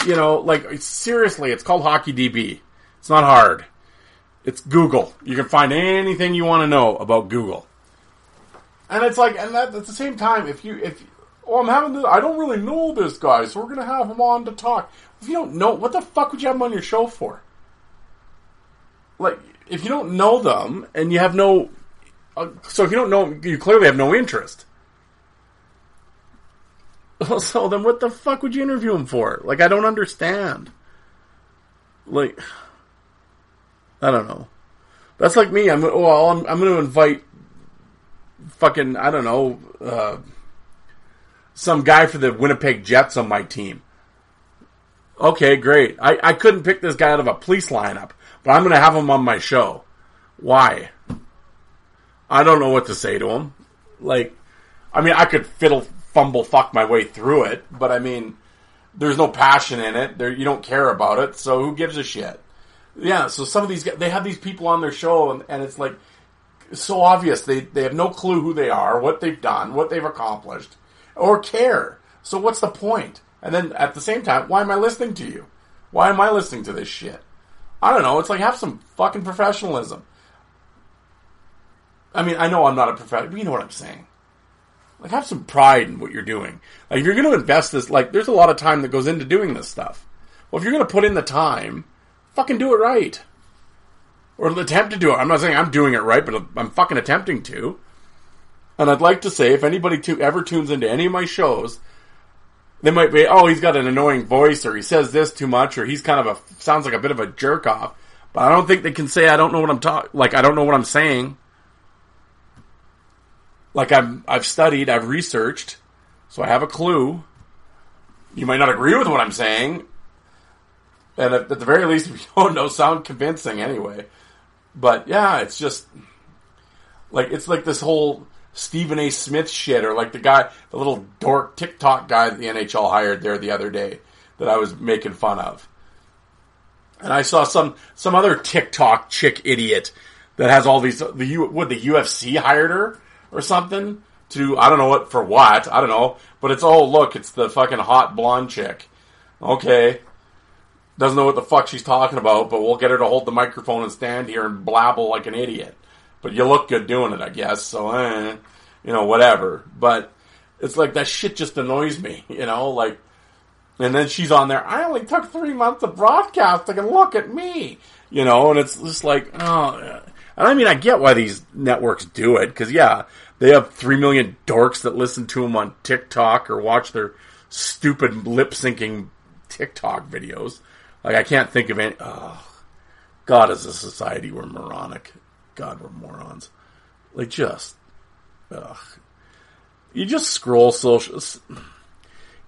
You know, like seriously, it's called Hockey DB. It's not hard. It's Google. You can find anything you want to know about Google. And it's like, and that, at the same time, if you, if, oh, I'm having this, I don't really know this guy, so we're going to have him on to talk. If you don't know, what the fuck would you have him on your show for? Like, if you don't know them and you have no, uh, so if you don't know, you clearly have no interest. *laughs* So then what the fuck would you interview him for? Like, I don't understand. Like, I don't know. That's like me. I'm, well, I'm, I'm going to invite fucking, I don't know, uh, some guy for the Winnipeg Jets on my team. Okay, great. I, I couldn't pick this guy out of a police lineup, but I'm going to have him on my show. Why? I don't know what to say to him. Like, I mean, I could fiddle, fumble, fuck my way through it, but I mean, there's no passion in it. There, you don't care about it, so who gives a shit? Yeah, so some of these guys, they have these people on their show, and, and it's like, so obvious. They, they have no clue who they are, what they've done, what they've accomplished, or care. So what's the point? And then at the same time, why am I listening to you? Why am I listening to this shit? I don't know. It's like have some fucking professionalism. I mean, I know I'm not a professional, but you know what I'm saying. Like, have some pride in what you're doing. Like, if you're going to invest this, like, there's a lot of time that goes into doing this stuff. Well, if you're going to put in the time, fucking do it right. Or attempt to do it. I'm not saying I'm doing it right, but I'm fucking attempting to. And I'd like to say, if anybody to, ever tunes into any of my shows, they might be, oh, he's got an annoying voice, or he says this too much, or he's kind of a sounds like a bit of a jerk off. But I don't think they can say I don't know what I'm talking. Like I don't know what I'm saying. Like I've I've studied, I've researched, so I have a clue. You might not agree with what I'm saying, and at, at the very least, if you *laughs* don't know, sound convincing anyway. But yeah, it's just like it's like this whole Stephen A. Smith shit, or like the guy, the little dork TikTok guy that the NHL hired there the other day that I was making fun of. And I saw some some other TikTok chick idiot that has all these the would the UFC hired her or something to I don't know what for what I don't know, but it's oh look it's the fucking hot blonde chick. Okay, doesn't know what the fuck she's talking about, but we'll get her to hold the microphone and stand here and blabble like an idiot. But you look good doing it, I guess. So, eh, you know, whatever. But it's like that shit just annoys me, you know, like. And then she's on there. I only took three months of broadcasting, and look at me, you know. And it's just like, oh, and I mean, I get why these networks do it because yeah, they have three million dorks that listen to them on TikTok or watch their stupid lip syncing TikTok videos. Like I can't think of any. Oh, God, as a society, we're moronic. God, we're morons. Like just, ugh. You just scroll social.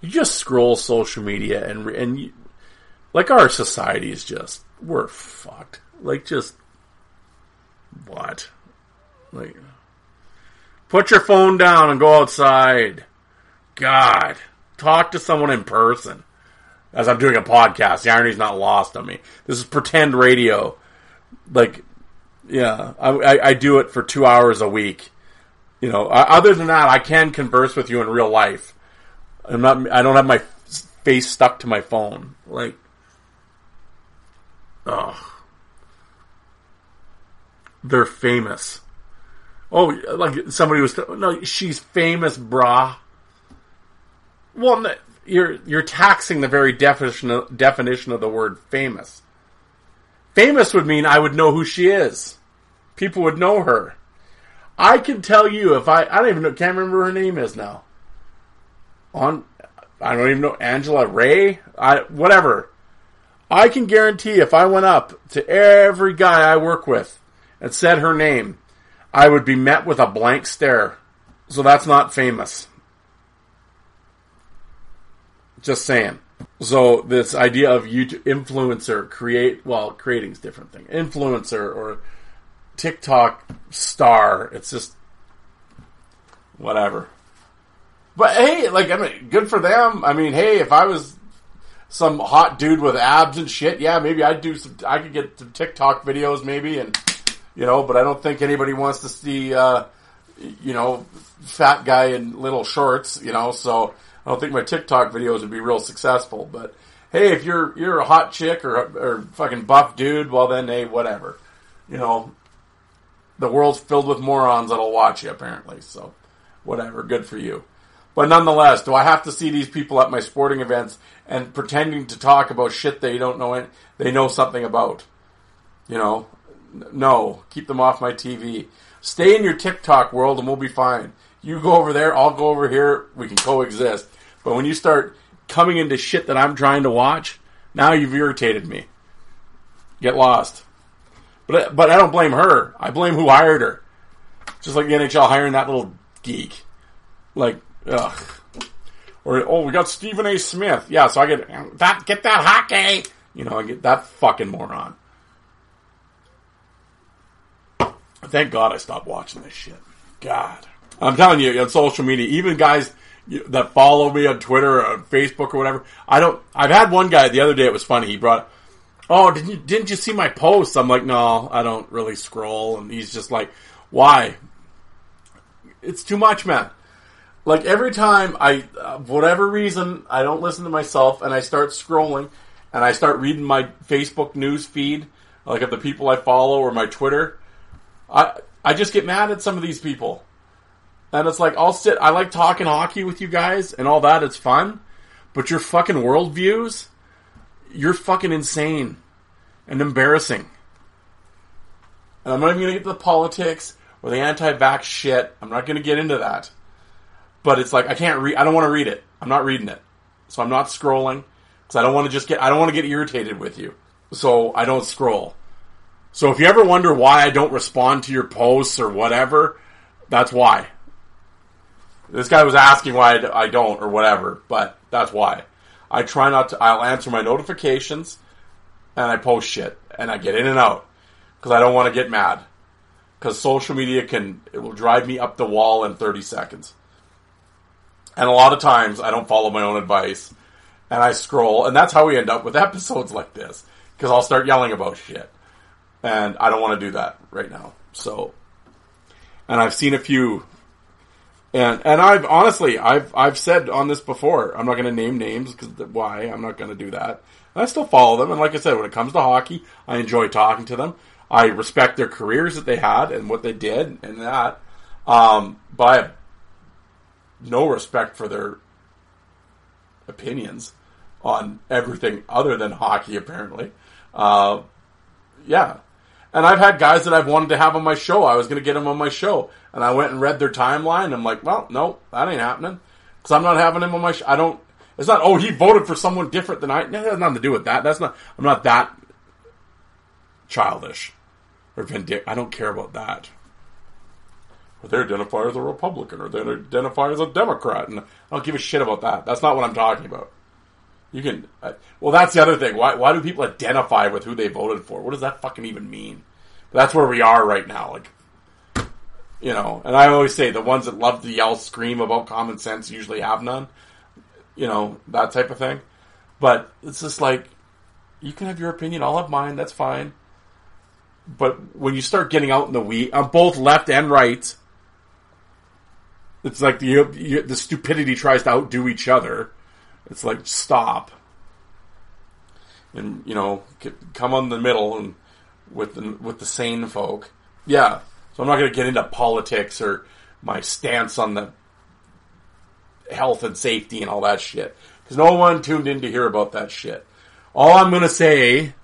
You just scroll social media and and you, like our society is just we're fucked. Like just what? Like put your phone down and go outside. God, talk to someone in person as I'm doing a podcast. The irony's not lost on me. This is pretend radio. Like, yeah, I, I, I do it for two hours a week. You know, other than that, I can converse with you in real life. I'm not. I don't have my face stuck to my phone. Like, oh, they're famous. Oh, like somebody was. No, she's famous, brah. Well, you're you're taxing the very definition of, definition of the word famous. Famous would mean I would know who she is. People would know her. I can tell you if I I don't even know can't remember her name is now. On I don't even know Angela Ray, I whatever. I can guarantee if I went up to every guy I work with and said her name, I would be met with a blank stare. So that's not famous. Just saying. So this idea of YouTube influencer create well creating is different thing. Influencer or TikTok star. It's just whatever. But hey, like I mean, good for them. I mean, hey, if I was some hot dude with abs and shit, yeah, maybe I'd do some. I could get some TikTok videos, maybe, and you know. But I don't think anybody wants to see, uh, you know, fat guy in little shorts, you know. So I don't think my TikTok videos would be real successful. But hey, if you're you're a hot chick or or fucking buff dude, well then hey, whatever. You know, the world's filled with morons that'll watch you apparently. So whatever, good for you. But nonetheless, do I have to see these people at my sporting events and pretending to talk about shit they don't know they know something about? You know, no, keep them off my TV. Stay in your TikTok world and we'll be fine. You go over there, I'll go over here, we can coexist. But when you start coming into shit that I'm trying to watch, now you've irritated me. Get lost. But but I don't blame her. I blame who hired her. Just like the NHL hiring that little geek. Like, ugh. Or oh, we got Stephen A. Smith. Yeah, so I get that get that hockey. You know, I get that fucking moron. Thank God I stopped watching this shit. God. I'm telling you, on social media, even guys that follow me on Twitter or Facebook or whatever. I don't. I've had one guy the other day. It was funny. He brought, "Oh, didn't you didn't you see my posts?" I'm like, "No, I don't really scroll." And he's just like, "Why?" It's too much, man. Like every time I, uh, whatever reason, I don't listen to myself and I start scrolling and I start reading my Facebook news feed, like of the people I follow or my Twitter. I I just get mad at some of these people. And it's like, I'll sit, I like talking hockey with you guys and all that, it's fun. But your fucking worldviews, you're fucking insane and embarrassing. And I'm not even gonna get to the politics or the anti-vax shit. I'm not gonna get into that. But it's like, I can't read, I don't wanna read it. I'm not reading it. So I'm not scrolling. Because I don't wanna just get, I don't wanna get irritated with you. So I don't scroll. So if you ever wonder why I don't respond to your posts or whatever, that's why. This guy was asking why I don't or whatever, but that's why. I try not to. I'll answer my notifications, and I post shit, and I get in and out. because I don't want to get mad. Because social media can it will drive me up the wall in 30 seconds. And a lot of times I don't follow my own advice and I scroll, and that's how we end up with *laughs* episodes like this. Because I'll start yelling about shit, and I don't want to do that right now. So, and I've seen a few, and and I've honestly I've I've said on this before. I'm not going to name names because why? I'm not going to do that. And I still follow them, and like I said, when it comes to hockey, I enjoy talking to them. I respect their careers that they had and what they did and that. Um, but I have no respect for their opinions on everything other than hockey, apparently. Uh, yeah. And I've had guys that I've wanted to have on my show. I was going to get them on my show. And I went and read their timeline. I'm like, well, no, that ain't happening. Because I'm not having him on my show. I don't, it's not, oh, he voted for someone different than I. That has nothing to do with that. That's not, I'm not that childish or vindictive. I don't care about that. Or they identify as a Republican or they identify as a Democrat. And I don't give a shit about that. That's not what I'm talking about. You can. Well, that's the other thing. Why, why do people identify with who they voted for? What does that fucking even mean? But that's where we are right now. Like, you know, and I always say the ones that love to yell, scream about common sense usually have none. You know, that type of thing. But it's just like, you can have your opinion, I'll have mine, that's fine. But when you start getting out in the weed, on both left and right, it's like the, the stupidity tries to outdo each other it's like stop, and you know, come on the middle and with the with the sane folk. Yeah, so I'm not going to get into politics or my stance on the health and safety and all that shit because no one tuned in to hear about that shit. All I'm going to say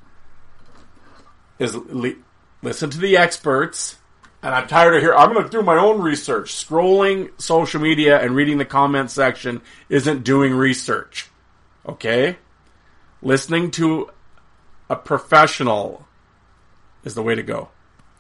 is li- listen to the experts and I'm tired of hearing. I'm going to do my own research. Scrolling social media and reading the comment section isn't doing research. Okay? Listening to a professional is the way to go.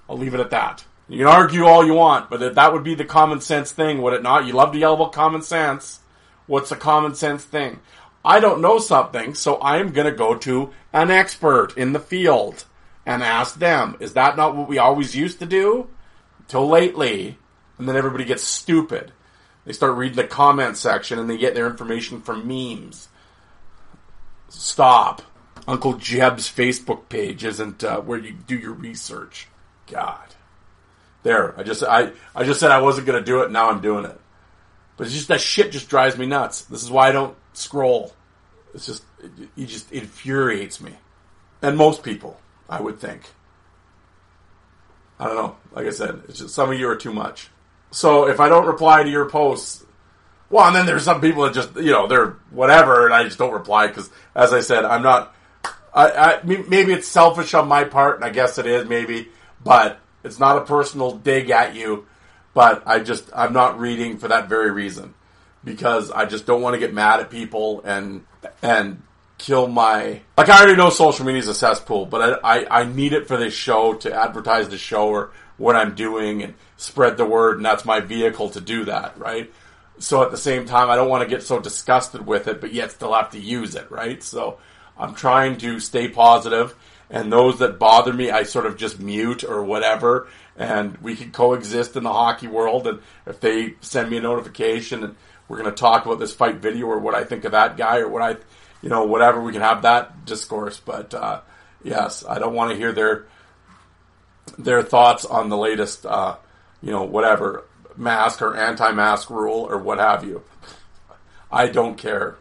I'll leave it at that. You can argue all you want, but that would be the common sense thing, would it not? You love to yell about common sense. What's a common sense thing? I don't know something, so I'm going to go to an expert in the field and ask them. Is that not what we always used to do? till lately, and then everybody gets stupid. They start reading the comment section and they get their information from memes. Stop. Uncle Jeb's Facebook page isn't uh, where you do your research. God. There, I just I, I just said I wasn't going to do it. Now I'm doing it. But it's just that shit just drives me nuts. This is why I don't scroll. It's just it, it just infuriates me, and most people, I would think. I don't know. Like I said, it's just some of you are too much. So if I don't reply to your posts, well, and then there's some people that just you know they're whatever, and I just don't reply because, as I said, I'm not. I, I maybe it's selfish on my part, and I guess it is maybe, but it's not a personal dig at you. But I just I'm not reading for that very reason because I just don't want to get mad at people and and kill my like I already know social media is a cesspool, but I, I, I need it for this show to advertise the show or what I'm doing and spread the word, and that's my vehicle to do that, right? So at the same time, I don't want to get so disgusted with it, but yet still have to use it, right? So I'm trying to stay positive, and those that bother me, I sort of just mute or whatever, and we can coexist in the hockey world. And if they send me a notification and we're going to talk about this fight video or what I think of that guy or what I you know, whatever. We can have that discourse, but uh, yes, I don't want to hear their their thoughts on the latest, uh, you know, whatever mask or anti-mask rule or what have you. I don't care.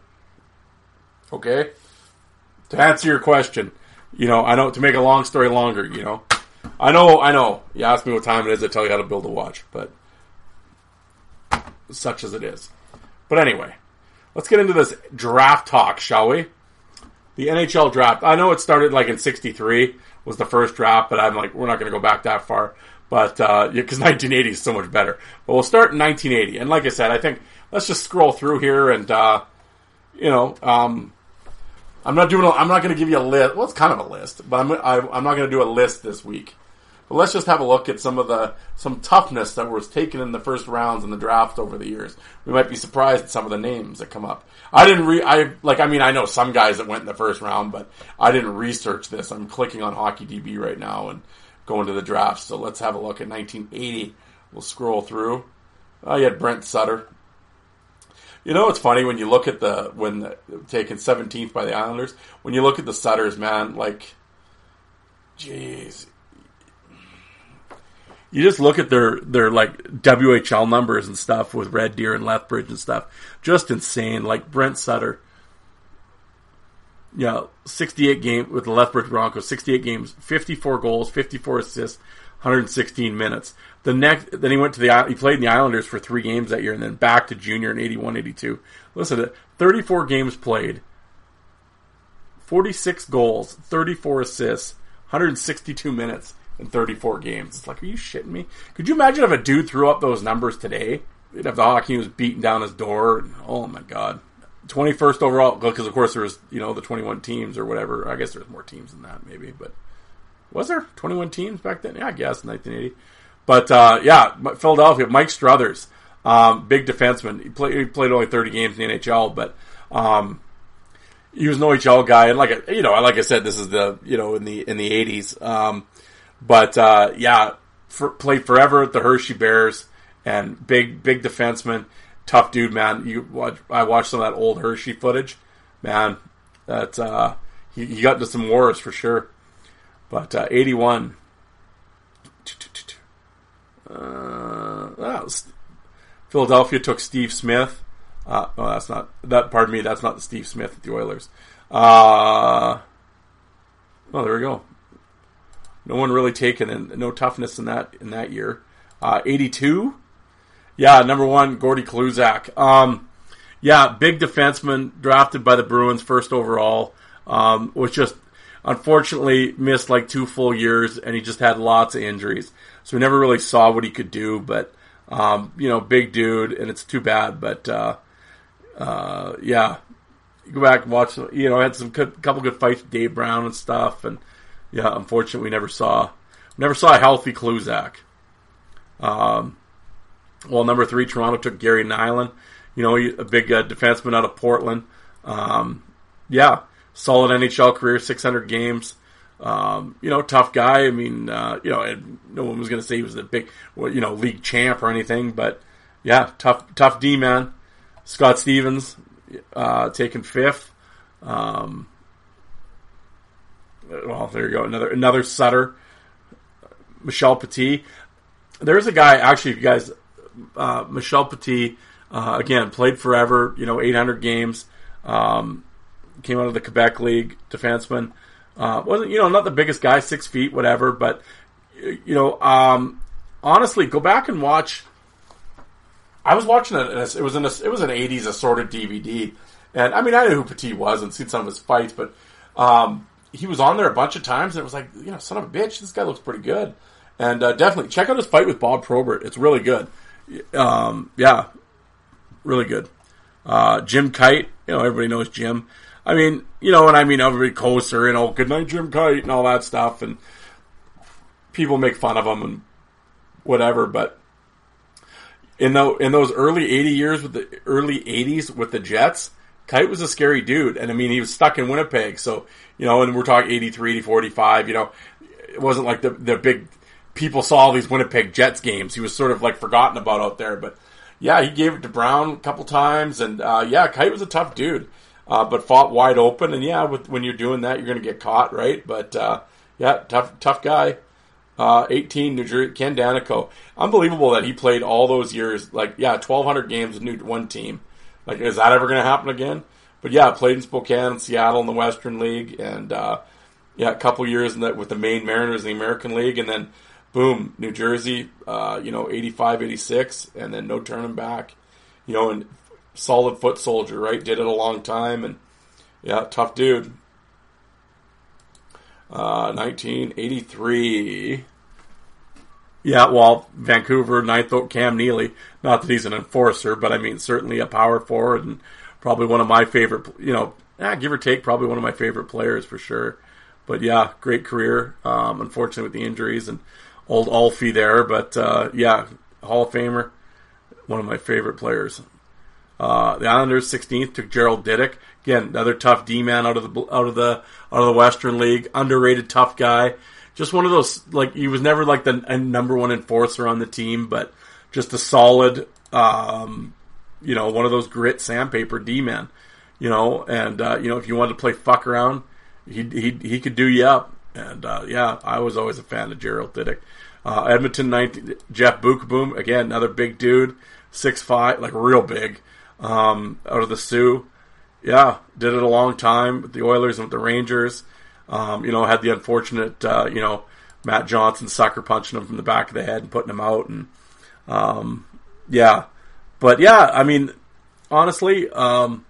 Okay. To answer your question, you know, I know to make a long story longer, you know, I know, I know. You ask me what time it is, I tell you how to build a watch, but such as it is. But anyway, let's get into this draft talk, shall we? The NHL draft. I know it started like in '63 was the first draft, but I'm like, we're not going to go back that far. But because uh, *laughs* 1980 is so much better. But we'll start in 1980, and like I said, I think let's just scroll through here, and uh, you know, um, I'm not doing. A, I'm not going to give you a list. Well, it's kind of a list, but I'm I, i am not going to do a list this week. But let's just have a look at some of the some toughness that was taken in the first rounds in the draft over the years. We might be surprised at some of the names that come up. I didn't re I like I mean I know some guys that went in the first round, but I didn't research this. I'm clicking on HockeyDB right now and going to the draft. So let's have a look at 1980. We'll scroll through. Oh, you had Brent Sutter. You know, it's funny when you look at the when the, taken 17th by the Islanders. When you look at the Sutters, man, like, jeez, you just look at their their like WHL numbers and stuff with Red Deer and Lethbridge and stuff. Just insane. Like Brent Sutter. Yeah, 68 game with the Lethbridge Broncos, 68 games, 54 goals, 54 assists, 116 minutes. The next, then he went to the he played in the Islanders for three games that year, and then back to junior in 81, 82. Listen to 34 games played, 46 goals, 34 assists, 162 minutes in 34 games. It's like, are you shitting me? Could you imagine if a dude threw up those numbers today? Have the hockey was beating down his door. Oh my god. 21st overall, because of course there was, you know, the 21 teams or whatever. I guess there's more teams than that, maybe, but was there 21 teams back then? Yeah, I guess 1980. But uh, yeah, Philadelphia, Mike Stothers, um, big defenseman. He played, he played only 30 games in the NHL, but um, he was an OHL guy. And like you know, like I said, this is the you know in the in the 80s. Um, but uh, yeah, for, played forever at the Hershey Bears and big big defenseman, tough dude, man. You watch, I watched some of that old Hershey footage, man. That uh, he, he, got into some wars for sure. But uh, 81. Uh, Philadelphia took Steve Smith. Uh, oh, that's not that. Pardon me, that's not the Steve Smith at the Oilers. Uh, oh, there we go. No one really taken, and no toughness in that in that year. Uh, 82. Yeah, number one, Gordy Kluzak. Um, yeah, big defenseman drafted by the Bruins first overall. Um, was just unfortunately missed like two full years, and he just had lots of injuries. So we never really saw what he could do. But um, you know, big dude, and it's too bad. But uh, uh, yeah, you go back and watch. You know, I had some good, couple good fights with Dave Brown and stuff, and yeah, unfortunately, we never saw never saw a healthy Kluzak. Um, well, number three, Toronto took Gary Nylund. You know, a big uh, defenseman out of Portland. Um, yeah, solid NHL career, 600 games. Um, you know, tough guy. I mean, uh, you know, no one was going to say he was a big, you know, league champ or anything, but yeah, tough, tough D man. Scott Stevens, uh, taken fifth. Um, well, there you go. Another another Sutter, Michel Petit. There's a guy actually, you guys, uh, Michel Petit. Uh, again, played forever. You know, 800 games. Um, came out of the Quebec League, defenseman. Uh, wasn't you know not the biggest guy, six feet, whatever. But you know, um, honestly, go back and watch. I was watching it. It was in a, it was an '80s assorted DVD, and I mean I knew who Petit was and seen some of his fights, but um, he was on there a bunch of times, and it was like you know, son of a bitch, this guy looks pretty good. And uh, definitely check out his fight with Bob Probert. It's really good. Um, yeah, really good. Uh, Jim Kyte, you know, everybody knows Jim. I mean, you know, and I mean everybody Coaster, you know, good night Jim Kyte and all that stuff, and people make fun of him and whatever. But in the in those early '80 years with the early '80s with the Jets, Kyte was a scary dude, and I mean he was stuck in Winnipeg, so you know, and we're talking 83, 84, 45, you know, it wasn't like the the big people saw all these Winnipeg Jets games. He was sort of like forgotten about out there, but yeah, he gave it to Brown a couple times, and uh, yeah, Kyte was a tough dude uh, but fought wide open. And yeah, with, when you're doing that, you're going to get caught, right? But uh, yeah, tough, tough guy. Uh, 18, New Jersey, Ken Daneyko. Unbelievable that he played all those years. Like, yeah, 1,200 games in one team. Like, is that ever going to happen again? But yeah, played in Spokane, Seattle in the Western League, and uh, yeah, a couple years the, with the Maine Mariners in the American League, and then boom, New Jersey, uh, you know, 85, 86, and then no turning back. You know, and solid foot soldier, right? Did it a long time, and yeah, tough dude. Uh, 1983. Yeah, well, Vancouver, ninth oak Cam Neely. Not that he's an enforcer, but I mean, certainly a power forward and probably one of my favorite, you know, eh, give or take, probably one of my favorite players for sure. But yeah, great career. Um, unfortunately with the injuries and old Alfie there, but uh, yeah, Hall of Famer, one of my favorite players. Uh, the Islanders 16th took Gerald Diduck. Again, another tough D man out of the out of the out of the Western League. Underrated tough guy. just one of those like he was never like the number one enforcer on the team, but just a solid, um, you know, one of those grit sandpaper D men, you know, and uh, you know if you wanted to play fuck around, he he he could do you up, and uh, yeah, I was always a fan of Gerald Diduck. Uh, Edmonton 19, Jeff Beukeboom again, another big dude, six five, like real big, um, out of the Soo. Yeah, did it a long time with the Oilers and with the Rangers. Um, you know, had the unfortunate, uh, you know, Matt Johnson sucker punching him from the back of the head and putting him out, and um, yeah, but yeah, I mean, honestly, um,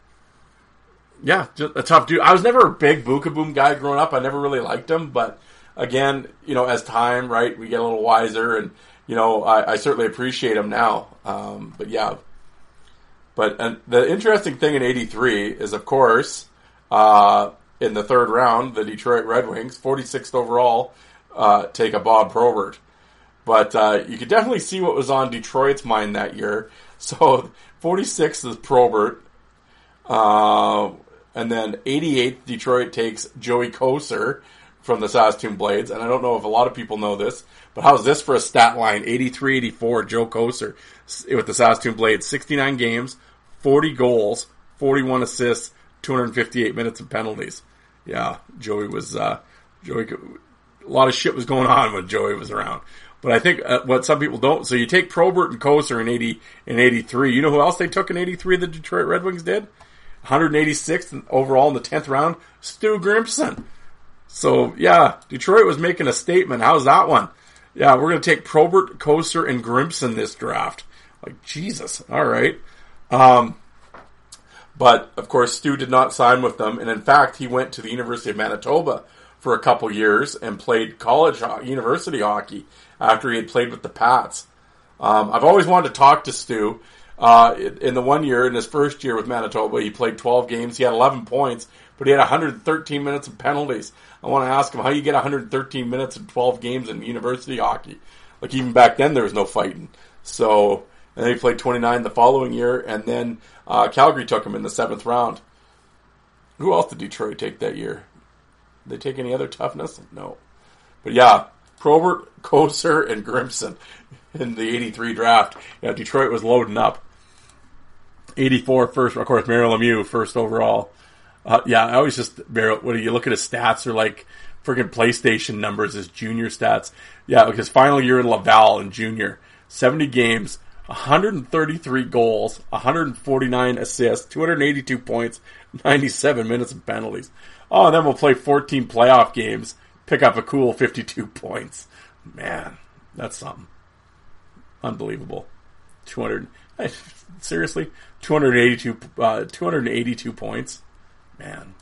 yeah, just a tough dude. I was never a big Beukeboom guy growing up. I never really liked him, but again, you know, as time, right, we get a little wiser, and you know, I, I certainly appreciate him now. Um, but yeah, but the interesting thing in '83 is, of course, uh, in the third round, the Detroit Red Wings, 46th overall, uh, take a Bob Probert. But uh, you could definitely see what was on Detroit's mind that year. *laughs* So 46th is Probert. Uh, and then 88th, Detroit takes Joey Kocur from the Saskatoon Blades. And I don't know if a lot of people know this, but how's this for a stat line? 83 84, Joe Kocur with the Saskatoon Blades. 69 games, 40 goals, 41 assists, 258 minutes of penalties yeah, Joey was uh, Joey. A lot of shit was going on when Joey was around. But I think uh, what some people don't. So you take Probert and Kocur in eighty in eighty three. You know who else they took in eighty three? The Detroit Red Wings did. 186th overall in the 10th round, Stu Grimson. So, yeah, Detroit was making a statement. How's that one? Yeah, we're going to take Probert, Kocur, and Grimson this draft. Like, Jesus. All right. Um, but of course, Stu did not sign with them, and in fact, he went to the University of Manitoba for a couple years and played college university hockey after he had played with the Pats. Um, I've always wanted to talk to Stu. Uh, in the one year, in his first year with Manitoba, he played 12 games. He had 11 points, but he had 113 minutes of penalties. I want to ask him how you get 113 minutes in 12 games in university hockey. Like even back then, there was no fighting. So, and then he played 29 the following year, and then uh, Calgary took him in the seventh round. Who else did Detroit take that year? Did they take any other toughness? No. But yeah, Probert, Kocur, and Grimson in the 83 draft. Yeah, Detroit was loading up. 84 first, of course, Mario Lemieux first overall. Uh, yeah, I always just, Mario, when you look at his stats, are like freaking PlayStation numbers, his junior stats. Yeah, his final year in Laval in junior, 70 games, 133 goals, 149 assists, 282 points, 97 minutes of penalties. Oh, and then we'll play 14 playoff games, pick up a cool 52 *laughs* points. Man, that's something. Unbelievable. 200 seriously, 282 uh, 282 points. Man.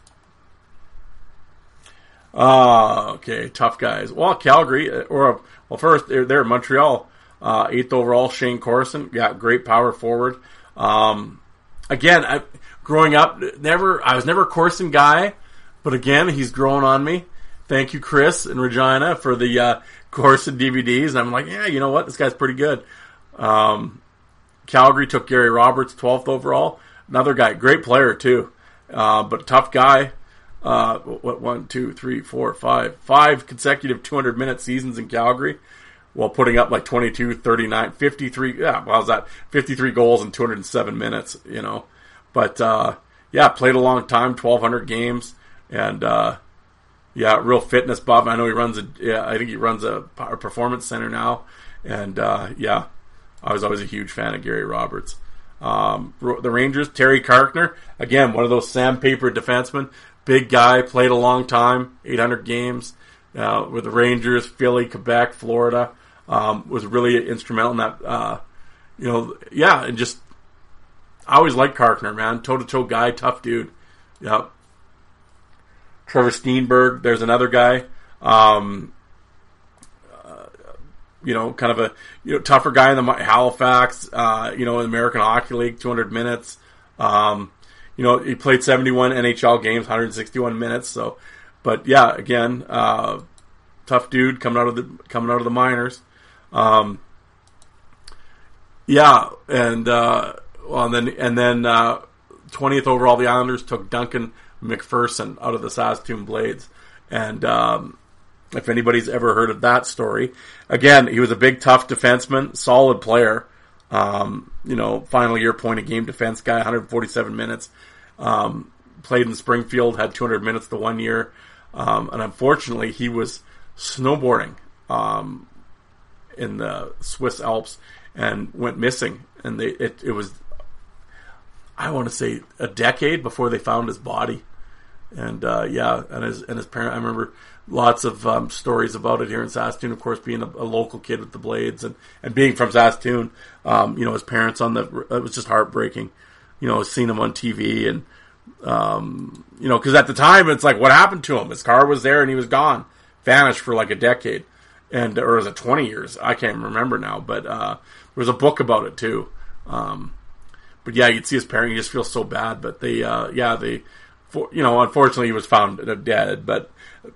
Uh, okay, tough guys. Well, Calgary uh, or well, first they're, they're Montreal. Uh, eighth overall, Shayne Corson. got great power forward. Um, again, I, growing up, never I was never a Corson guy, but again, he's growing on me. Thank you, Chris and Regina, for the uh, Corson DVDs. And I'm like, yeah, you know what? This guy's pretty good. Um, Calgary took Gary Roberts, 12th overall. Another guy, great player too, uh, but tough guy. Uh, what one, two, three, four, five, five consecutive 200 minute seasons in Calgary while putting up like 22, 39, 53. Yeah, that? 53 goals in 207 minutes, you know. But, uh, yeah, played a long time, 1,200 games. And, uh, yeah, real fitness buff. I know he runs a, yeah, I think he runs a, a performance center now. And, uh, yeah, I was always a huge fan of Gary Roberts. Um, the Rangers, Terry Carkner, again, one of those sandpaper defensemen. Big guy, played a long time, 800 games uh, with the Rangers, Philly, Quebec, Florida um, was really instrumental in that. Uh, you know, yeah, and just I always liked Carkner, man, toe to toe guy, tough dude. Yep. Trevor Stienburg, there's another guy. Um, uh, you know, kind of a you know tougher guy in the Halifax. Uh, you know, in the American Hockey League, 200 minutes. Um, you know, he played 71 NHL games, 161 minutes. So, but yeah, again, uh, tough dude coming out of the coming out of the minors. Um, yeah, and uh, well, and then and then uh, twentieth overall, the Islanders took Duncan MacPherson out of the Saskatoon Blades, and um, if anybody's ever heard of that story. Again, he was a big, tough defenseman, solid player. Um, you know, final year point of game defense guy, 147 minutes. Um, played in Springfield, had 200 minutes the one year. Um, and unfortunately, he was snowboarding um, in the Swiss Alps and went missing. And they, it, it was, I want to say, a decade before they found his body. And uh, yeah, and his and his parent. I remember lots of um, stories about it here in Saskatoon. Of course, being a, a, local kid with the Blades and, and being from Saskatoon, um, you know, his parents on the it was just heartbreaking. You know, seeing him on TV and um, you know, because at the time it's like, what happened to him? His car was there and he was gone, vanished for like a decade, and or was it twenty years? I can't remember now, but uh, there was a book about it too. Um, but yeah, you'd see his parents, you just feel so bad. But they, uh, yeah, they, for, you know, unfortunately he was found dead, but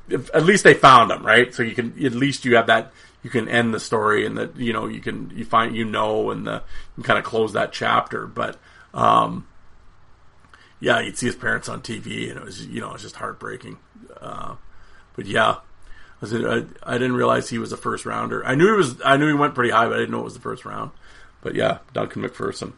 if, at least they found him, right? So you can at least you have that you can end the story and that you know you can you find you know and the you kind of close that chapter. But um, yeah, you'd see his parents on TV and it was you know it was just heartbreaking. Uh, but yeah, I, I didn't realize he was a first rounder. I knew he was I knew he went pretty high, but I didn't know it was the first round. But yeah, Duncan MacPherson.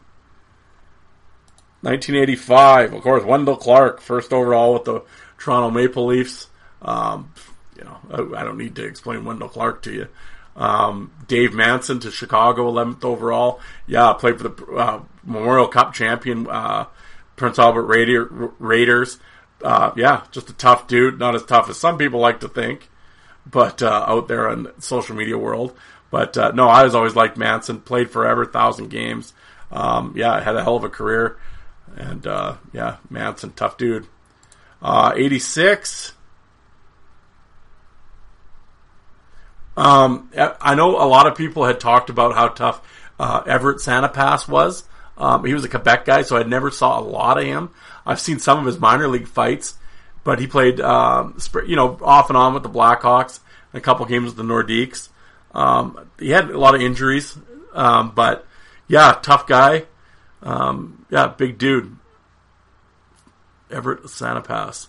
1985, of course, Wendell Clark, first overall with the Toronto Maple Leafs. Um, you know, I, I, don't need to explain Wendell Clark to you. Um, Dave Manson to Chicago, 11th overall. Yeah, played for the uh, Memorial Cup champion uh, Prince Albert Raider, Raiders. Uh, yeah, just a tough dude. Not as tough as some people like to think, but uh, out there the social media world. But uh, no, I was always liked Manson. Played forever, thousand games. Um, yeah, had a hell of a career. And uh, yeah, Manson, tough dude. 86. Um, I know a lot of people had talked about how tough uh, Everett Pass was. Um, he was a Quebec guy, so I never saw a lot of him. I've seen some of his minor league fights, but he played, um, you know, off and on with the Blackhawks, a couple games with the Nordiques. Um, he had a lot of injuries, um, but yeah, tough guy. Um, yeah, big dude. Everett Sanipass.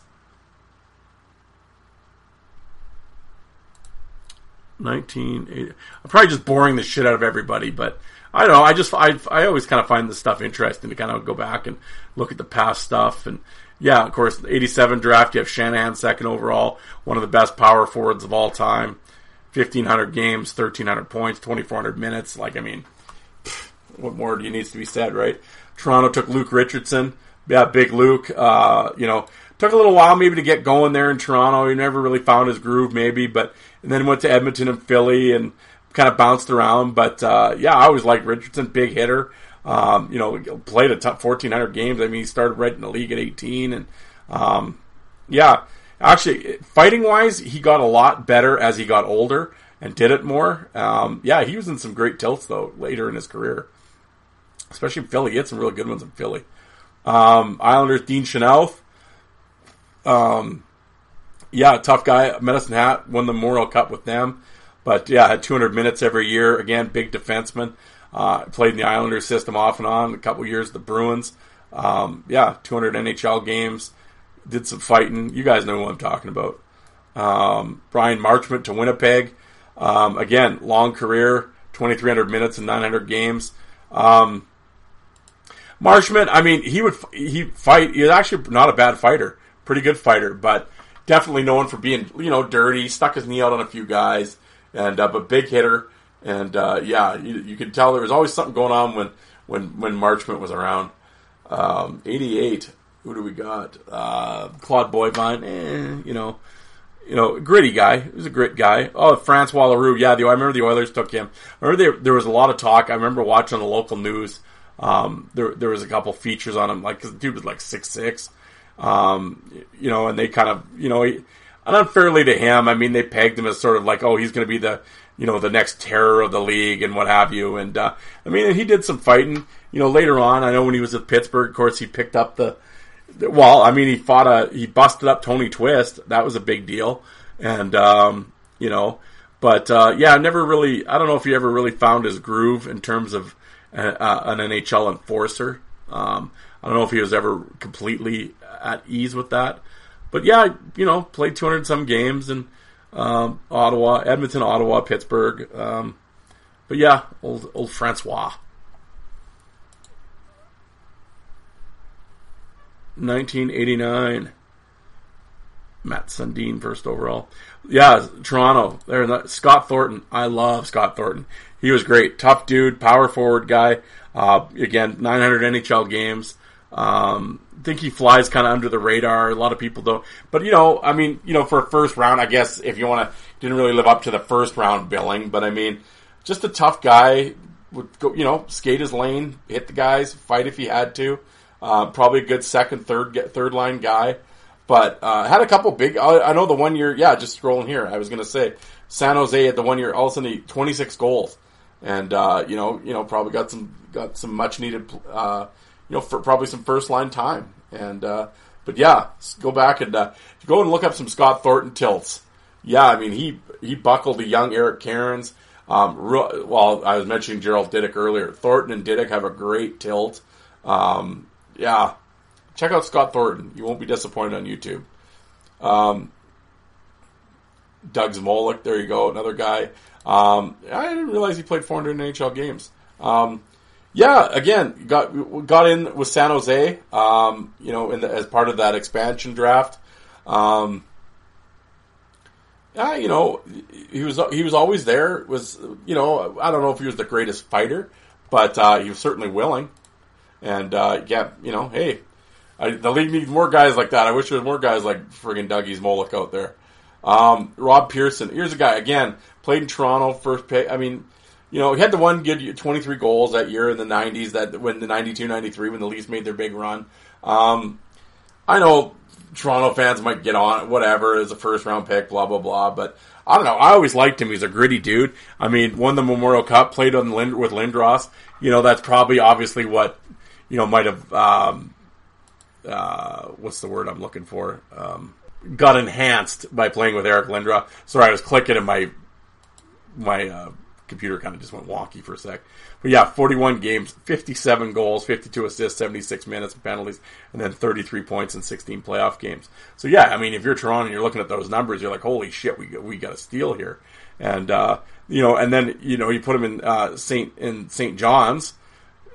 1980. I'm probably just boring the shit out of everybody, but I don't know. I just I I always kind of find this stuff interesting to kind of go back and look at the past stuff and yeah, of course, 87 draft. You have Shanahan second overall, one of the best power forwards of all time. 1500 games, 1300 points, 2400 minutes. Like I mean, what more do you needs to be said, right? Toronto took Luke Richardson. Yeah, big Luke. Uh, you know, took a little while maybe to get going there in Toronto. He never really found his groove, maybe, but and then went to Edmonton and Philly and kind of bounced around. But uh, yeah, I always liked Richardson, big hitter. Um, you know, played a top 1,400 games. I mean, he started right in the league at 18, and um, yeah, actually, fighting wise, he got a lot better as he got older and did it more. Um, yeah, he was in some great tilts though later in his career, especially in Philly. He had some really good ones in Philly. Um, Islanders, Dean Chynoweth. Um, yeah, tough guy. Medicine Hat won the Memorial Cup with them, but yeah, had 200 minutes every year. Again, big defenseman. Uh, played in the Islanders system off and on. A couple years the Bruins. Um, yeah, 200 NHL games. Did some fighting. You guys know who I'm talking about. Um, Bryan Marchment to Winnipeg. Um, again, long career, 2,300 minutes and 900 games. Um, Marchment, I mean, he would he fight. He's actually not a bad fighter, pretty good fighter, but definitely known for being you know dirty. Stuck his knee out on a few guys, and uh, but big hitter. And uh, yeah, you, you could tell there was always something going on when when when Marchment was around. Um, 88. Who do we got? Uh, Claude Boivin. Eh, you know, you know, gritty guy. He was a grit guy. Oh, Francois Leroux. Yeah, the, I remember the Oilers took him. I remember there, there was a lot of talk. I remember watching the local news. Um, there, there was a couple features on him. Like, cause the dude was like six six. Um, you know, and they kind of, you know, he, and unfairly to him, I mean, they pegged him as sort of like, oh, he's going to be the, you know, the next terror of the league and what have you. And uh, I mean, he did some fighting. You know, later on, I know when he was at Pittsburgh, of course, he picked up the. Well, I mean, he fought a he busted up Tony Twist. That was a big deal, and um, you know, but uh, yeah, never really. I don't know if he ever really found his groove in terms of uh, an NHL enforcer. Um, I don't know if he was ever completely at ease with that, but yeah, you know, played 200 some games and Um, Ottawa, Edmonton, Ottawa, Pittsburgh. Um, but yeah, old old Francois. 1989. Mats Sundin first overall. Yeah, Toronto. There, Scott Thornton. I love Scott Thornton. He was great, tough dude, power forward guy. Uh, again, 900 NHL games. Um, think he flies kind of under the radar. A lot of people don't, but you know, I mean, you know, for a first round, I guess if you want to, didn't really live up to the first round billing, but I mean, just a tough guy. Would go, you know, skate his lane, hit the guys, fight if he had to. Uh, probably a good second, third, third line guy. But uh, had a couple big. I know the one year. Yeah, just scrolling here. I was going to say San Jose had the one year. All of a sudden, 26 goals, and uh, you know, you know, probably got some got some much needed. Uh, you know, for probably some first line time. And uh, but yeah, go back and uh, go and look up some Scott Thornton tilts. Yeah, I mean he he buckled a young Eric Cairns. Um, real, well, I was mentioning Gerald Diduck earlier. Thornton and Diduck have a great tilt. Um, yeah, check out Scott Thornton. You won't be disappointed on YouTube. Um, Doug Zmolek, there you go, another guy. Um, I didn't realize he played 400 NHL games. Um, yeah, again, got got in with San Jose, um, you know, the, as part of that expansion draft. Um, yeah, you know, he was he was always there. Was you know, I don't know if he was the greatest fighter, but uh, he was certainly willing. And uh, yeah, you know, hey, I, the league needs more guys like that. I wish there was more guys like friggin' Dougie Zmolek out there. Um, Rob Pearson, here's a guy again played in Toronto first. I mean, you know, he had the one good 23 goals that year in the 90s that when the 92 93 when the Leafs made their big run. Um, I know Toronto fans might get on whatever as a first round pick, blah blah blah, but I don't know. I always liked him. He's a gritty dude. I mean, won the Memorial Cup, played on Lind- with Lindros. You know, that's probably obviously what you know might have. Um, uh, what's the word I'm looking for? Um, got enhanced by playing with Eric Lindros. Sorry, I was clicking in my my uh, computer kind of just went wonky for a sec. But yeah, 41 games, 57 goals, 52 assists, 76 minutes and penalties, and then 33 points in 16 playoff games. So yeah, I mean, if you're Toronto and you're looking at those numbers, you're like, holy shit, we we got a steal here. And uh, you know, and then you know, you put him in uh, Saint in St. John's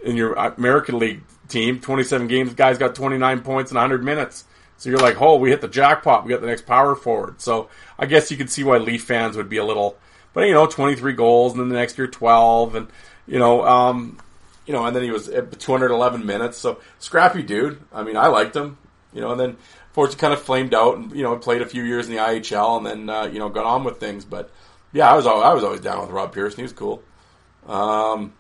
in your American League team, 27 games, guys got 29 points in 100 minutes. So you're like, oh, we hit the jackpot. We got the next power forward. So I guess you can see why Leaf fans would be a little but you know, 23 goals, and then the next year 12, and you know, um, you know, and then he was at 211 minutes. So scrappy dude. I mean, I liked him. You know, and then fortunately kind of flamed out, and you know, played a few years in the IHL, and then uh, you know, got on with things. But yeah, I was I was always down with Rob Pearson. He was cool. Um,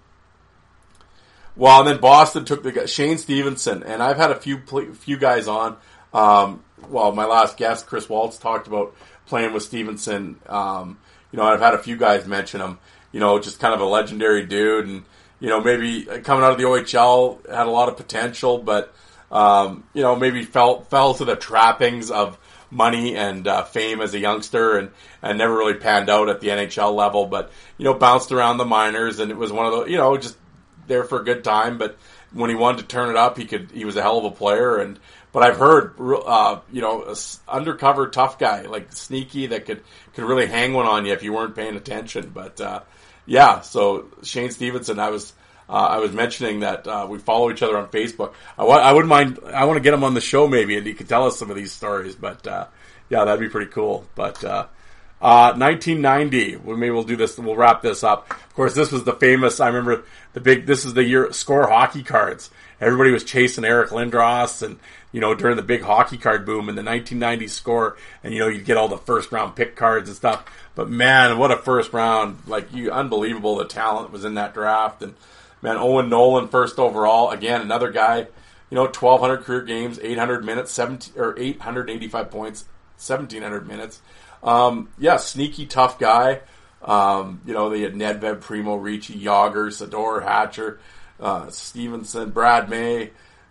well, and then Boston took the Shayne Stevenson, and I've had a few few guys on. Um, well, my last guest, Chris Waltz, talked about playing with Stevenson. Um, you know, I've had a few guys mention him. You know, just kind of a legendary dude, and you know, maybe coming out of the OHL had a lot of potential, but um, you know, maybe fell fell to the trappings of money and uh, fame as a youngster, and and never really panned out at the NHL level. But you know, bounced around the minors, and it was one of the you know just there for a good time. But when he wanted to turn it up, he could. He was a hell of a player, and but I've heard, uh, you know, a undercover tough guy, like sneaky, that could could really hang one on you if you weren't paying attention. But uh, yeah, so Shayne Stevenson, I was uh, I was mentioning that uh, we follow each other on Facebook. I, wouldn't mind. I want to get him on the show maybe, and he could tell us some of these stories. But uh, yeah, that'd be pretty cool. But 1990. Uh, well, maybe we'll do this. We'll wrap this up. Of course, this was the famous. I remember the big. This is the year score hockey cards. Everybody was chasing Eric Lindros and you know, during the big hockey card boom in the 1990s score, and you know, you'd get all the first round pick cards and stuff. But man, what a first round! Like you, unbelievable the talent was in that draft. And man, Owen Nolan first overall, again another guy. You know, 1,200 career games, 800 minutes, 17 or 885 points, 1,700 minutes. Um, yeah, sneaky tough guy. Um, you know, they had Nedved, Primeau, Ricci, Jagr Sydor, Hatcher, uh, Stevenson, Brad May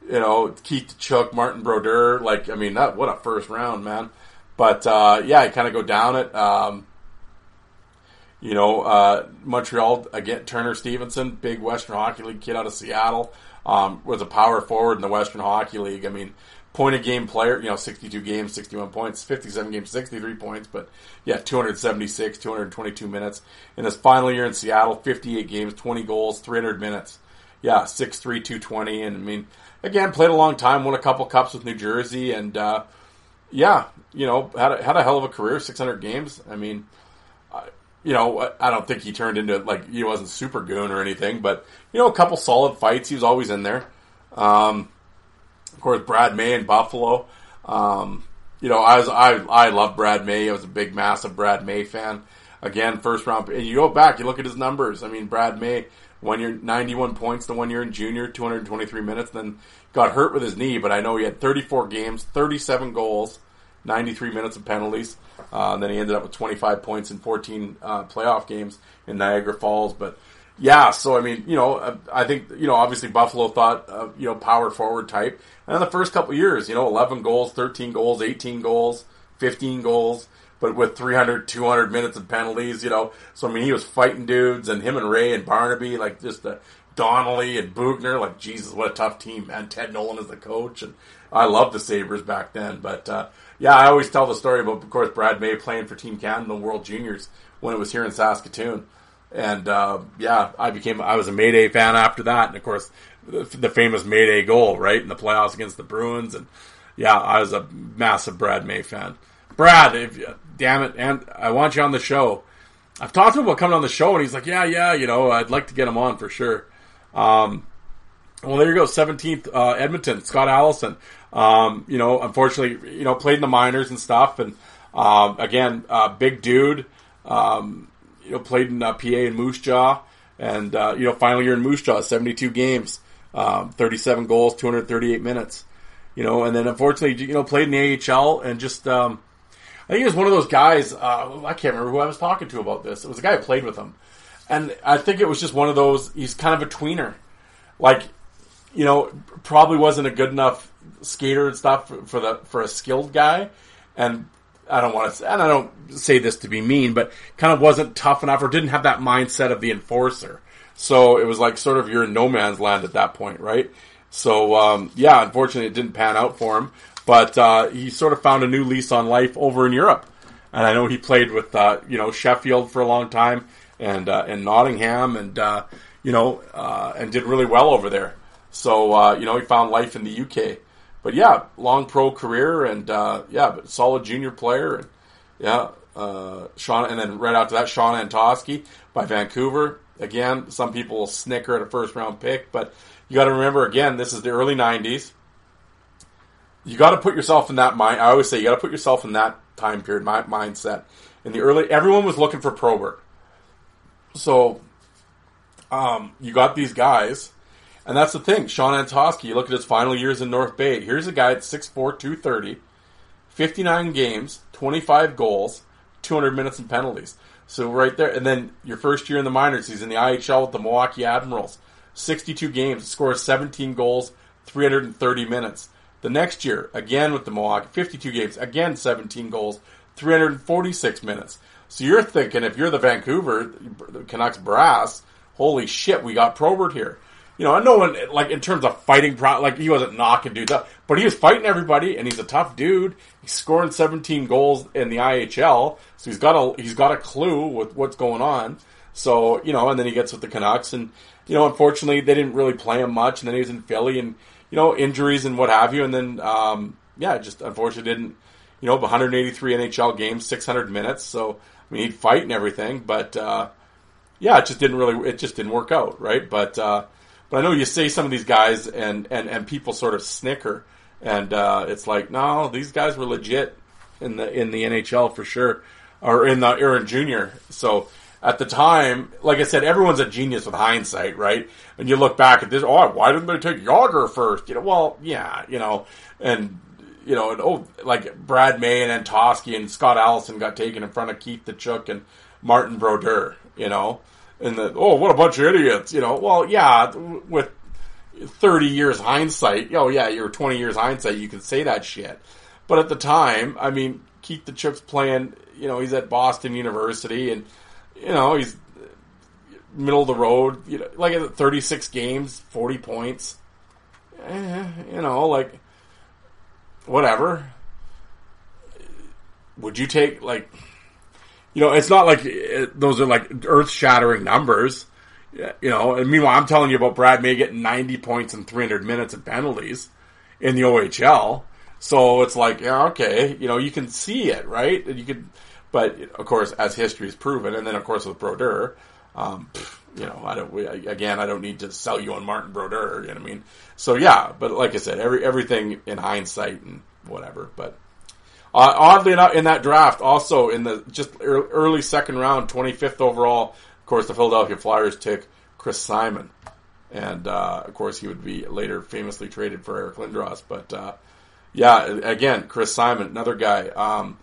you know, Keith Tkachuk, Martin Brodeur. Like, I mean, that what a first round, man. But uh, yeah, I kind of go down it. Um, you know, uh, Montreal again. Turner Stevenson, big Western Hockey League kid out of Seattle, um, was a power forward in the Western Hockey League. I mean, point a game player, you know, 62 games, 61 points, 57 games, 63 points, but yeah, 276, 222 minutes. In his final year in Seattle, 58 games, 20 goals, 300 minutes. Yeah, 6'3", 220, and I mean, again, played a long time, won a couple cups with New Jersey, and uh, yeah, you know, had a, had a hell of a career, 600 games. I mean, you know, I don't think he turned into like he wasn't super goon or anything, but you know, a couple solid fights. He was always in there. Um, of course, Brad May in Buffalo. Um, you know, I was I I love Brad May. I was a big, massive Brad May fan. Again, first round. And you go back, you look at his numbers. I mean, Brad May, one year, 91 points the one year in junior, 223 minutes. Then got hurt with his knee, but I know he had 34 games, 37 goals, 93 minutes of penalties. Uh, then he ended up with 25 points in 14 uh, playoff games in Niagara Falls. But yeah, so I mean, you know, I think you know, obviously Buffalo thought, uh, you know, power forward type, and in the first couple years, you know, 11 goals, 13 goals, 18 goals, 15 goals, but with 300, 200 minutes of penalties, you know. So I mean, he was fighting dudes, and him and Ray and Barnaby, like just the Donnelly and Boughner, like Jesus, what a tough team, man. Ted Nolan is the coach, and I love the Sabres back then, but. Uh, yeah, I always tell the story about, of course, Brad May playing for Team Canada in World Juniors when it was here in Saskatoon. And uh, yeah, I became I was a Mayday fan after that, and of course the, famous Mayday goal, right in the playoffs against the Bruins, and yeah, I was a massive Brad May fan. Brad, if, damn it, and I want you on the show. I've talked to him about coming on the show, and he's like, yeah, yeah, you know, I'd like to get him on for sure. Um, well, there you go, seventeenth uh, Edmonton, Scott Allison. Um, you know, unfortunately, you know, played in the minors and stuff, and um, again, uh, big dude. Um, you know, played in uh, PA and Moose Jaw, and uh, you know, final year in Moose Jaw, seventy-two games, um, thirty-seven goals, two hundred thirty-eight minutes. You know, and then unfortunately, you know, played in the AHL and just. Um, I think he was one of those guys. Uh, I can't remember who I was talking to about this. It was a guy who played with him, and I think it was just one of those. He's kind of a tweener, like you know, probably wasn't a good enough skater and stuff for, for the for a skilled guy, and I don't want to, and I don't say this to be mean, but kind of wasn't tough enough or didn't have that mindset of the enforcer. So it was like sort of you're in no man's land at that point, right? So um, yeah, unfortunately, it didn't pan out for him, but uh, he sort of found a new lease on life over in Europe, and I know he played with uh, you know Sheffield for a long time and uh, and Nottingham, and uh, you know uh, and did really well over there. So uh, you know he found life in the UK but yeah, long pro career and yeah, but solid junior player and yeah, Shawn, and then right after that, Shawn Antoski by Vancouver. Again, some people will snicker at a first round pick, but you got to remember again, this is the early '90s. You got to put yourself in that mind. I always say you got to put yourself in that time period, my mindset. In the early, everyone was looking for Probert, so um, you got these guys and that's the thing. Shawn Antoski, you look at his final years in North Bay. Here's a guy at 6'4", 230, 59 games, 25 goals, 200 minutes and penalties. So right there, and then your first year in the minors, he's in the IHL with the Milwaukee Admirals. 62 games, scores 17 goals, 330 minutes. The next year, again with the Milwaukee, 52 games, again 17 goals, 346 minutes. So you're thinking, if you're the Vancouver the Canucks brass, holy shit, we got Probert here you know, no one like in terms of fighting, like he wasn't knocking dudes up, but he was fighting everybody, and he's a tough dude. He's scoring 17 goals in the IHL, so he's got a he's got a clue with what's going on. So you know, and then he gets with the Canucks, and you know, unfortunately, they didn't really play him much, and then he was in Philly, and you know, injuries and what have you, and then um, yeah, just unfortunately didn't. You know, 183 NHL games, 600 minutes. So I mean, he'd fight and everything, but uh, yeah, it just didn't really. It just didn't work out, right? But uh, but I know you say some of these guys, and and and people sort of snicker, and uh, it's like, no, these guys were legit in the in the NHL for sure, or in the Aaron junior. So at the time, like I said, everyone's a genius with hindsight, right? And you look back at this, oh, why didn't they take Jagr first? You know, well, yeah, you know, and you know, and oh, like Brad May and Antoski and Scott Allison got taken in front of Keith Tkachuk and Martin Brodeur, you know and the oh, what a bunch of idiots, you know. Well, yeah, with thirty years hindsight, oh yeah, you're twenty years hindsight, you can say that shit. But at the time, I mean, Keith Tkachuk's playing, you know, he's at Boston University, and you know he's middle of the road, you know, like thirty six games, forty points. Eh, you know, like whatever. Would you take like, you know, it's not like it, those are like earth shattering numbers, you know. And meanwhile, I'm telling you about Brad May getting 90 points in 300 minutes of penalties in the OHL. So it's like, yeah, okay, you know, you can see it, right? You could, but of course, as history has proven, and then of course with Brodeur, um, you know, I don't. We, again, I don't need to sell you on Martin Brodeur. You know what I mean? So yeah, but like I said, every everything in hindsight and whatever. But uh, oddly enough, in that draft, also in the just early second round, twenty fifth overall, of course, the Philadelphia Flyers took Chris Simon, and uh, of course, he would be later famously traded for Eric Lindros. But uh, yeah, again, Chris Simon, another guy. Um,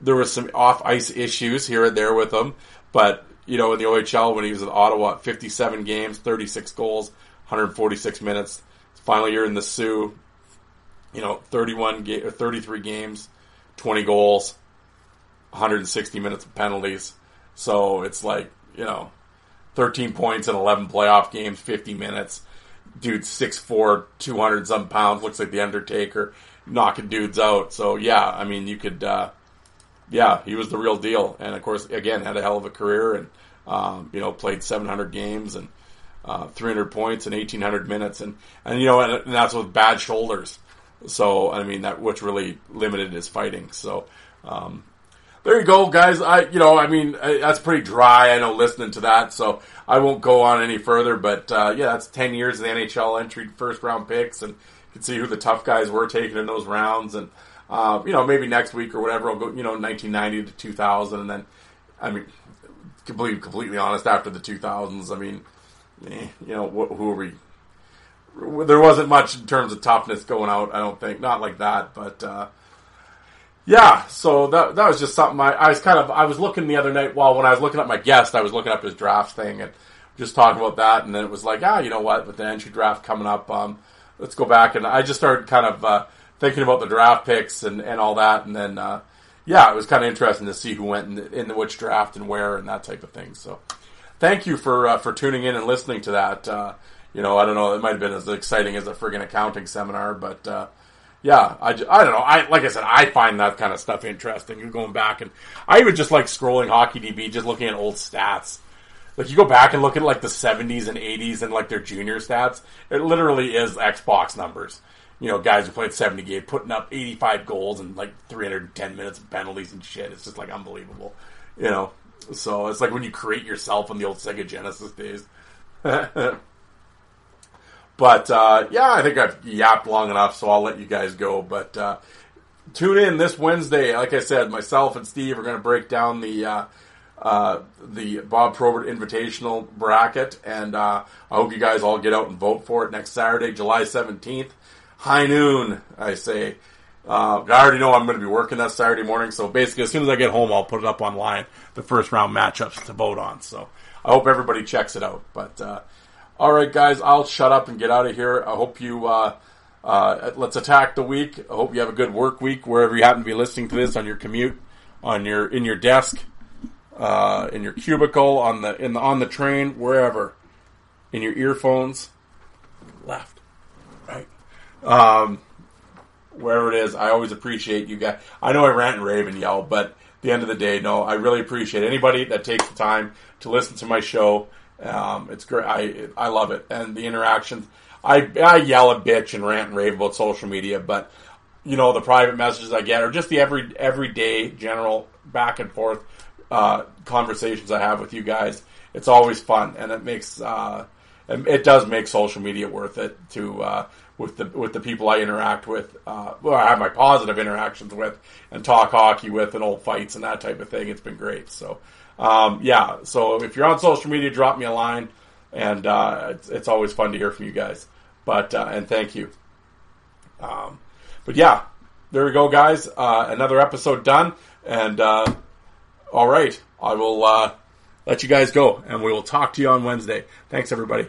there was some off ice issues here and there with him, but you know, in the OHL when he was in Ottawa, 57 games, 36 goals, 146 minutes. Final year in the Soo, you know, 31 ga- 33 games, 20 goals, 160 minutes of penalties. So it's like, you know, 13 points in 11 playoff games, 50 minutes. Dude, 6'4", 200 some pounds, looks like the Undertaker, knocking dudes out. So yeah, I mean, you could, uh, yeah, he was the real deal. And of course, again, had a hell of a career and, um, you know, played 700 games and uh, 300 points and 1800 minutes. And, and you know, and, and, that's with bad shoulders. So, I mean, that, which really limited his fighting. So, um, there you go, guys. I, you know, I mean, I, that's pretty dry. I know listening to that, so I won't go on any further. But uh, yeah, that's ten years of the NHL entry first round picks, and you can see who the tough guys were taking in those rounds. And uh, you know, maybe next week or whatever, I'll go, you know, 1990 to 2000, and then, I mean, completely, completely honest, after the 2000s, I mean, eh, you know, wh- who are we? There wasn't much in terms of toughness going out. I don't think, not like that, but uh, yeah. So that that was just something I, I was kind of I was looking the other night while when I was looking at my guest, I was looking up his draft thing and just talking about that, and then it was like, ah, you know what, with the entry draft coming up, um, let's go back, and I just started kind of. Uh, thinking about the draft picks and, and all that. And then, uh, yeah, it was kind of interesting to see who went in, the, in which draft and where and that type of thing. So, thank you for uh, for tuning in and listening to that. Uh, you know, I don't know, it might have been as exciting as a friggin' accounting seminar, but uh, yeah, I, I don't know. I like I said, I find that kind of stuff interesting. You're going back and I even just like scrolling Hockey DB, just looking at old stats. Like you go back and look at like the 70s and 80s and like their junior stats. It literally is Xbox numbers you know, guys who played 70 games putting up 85 goals and like 310 minutes of penalties and shit. It's just like unbelievable, you know. So it's like when you create yourself in the old Sega Genesis days. *laughs* but uh, yeah, I think I've yapped long enough, so I'll let you guys go. But uh, tune in this Wednesday. Like I said, myself and Steve are going to break down the. Uh, uh, the Bob Probert Invitational bracket, and uh, I hope you guys all get out and vote for it next Saturday, July 17th high noon, I say. Uh, I already know I'm going to be working that Saturday morning, so basically, as soon as I get home, I'll put it up online, the first round matchups to vote on. So I hope everybody checks it out. But uh, all right, guys, I'll shut up and get out of here. I hope you. Uh, uh, let's attack the week. I hope you have a good work week wherever you happen to be listening to this on your commute, on your in your desk, uh, in your cubicle, on the in the on the train, wherever, in your earphones. Left um, wherever it is, I always appreciate you guys. I know I rant and rave and yell, but at the end of the day, no, I really appreciate anybody that takes the time to listen to my show. Um, it's great. I I love it, and the interactions. I I yell and bitch and rant and rave about social media, but you know the private messages I get, or just the every everyday general back and forth uh, conversations I have with you guys. It's always fun, and it makes uh, it does make social media worth it to uh, with the with the people I interact with, uh, well, I have my positive interactions with, and talk hockey with, and old fights and that type of thing. It's been great. So, um, yeah. So if you're on social media, drop me a line, and uh, it's, it's always fun to hear from you guys. But uh, and thank you. Um, but yeah, there we go, guys. Uh, another episode done, and uh, all right, I will uh, let you guys go, and we will talk to you on Wednesday. Thanks, everybody.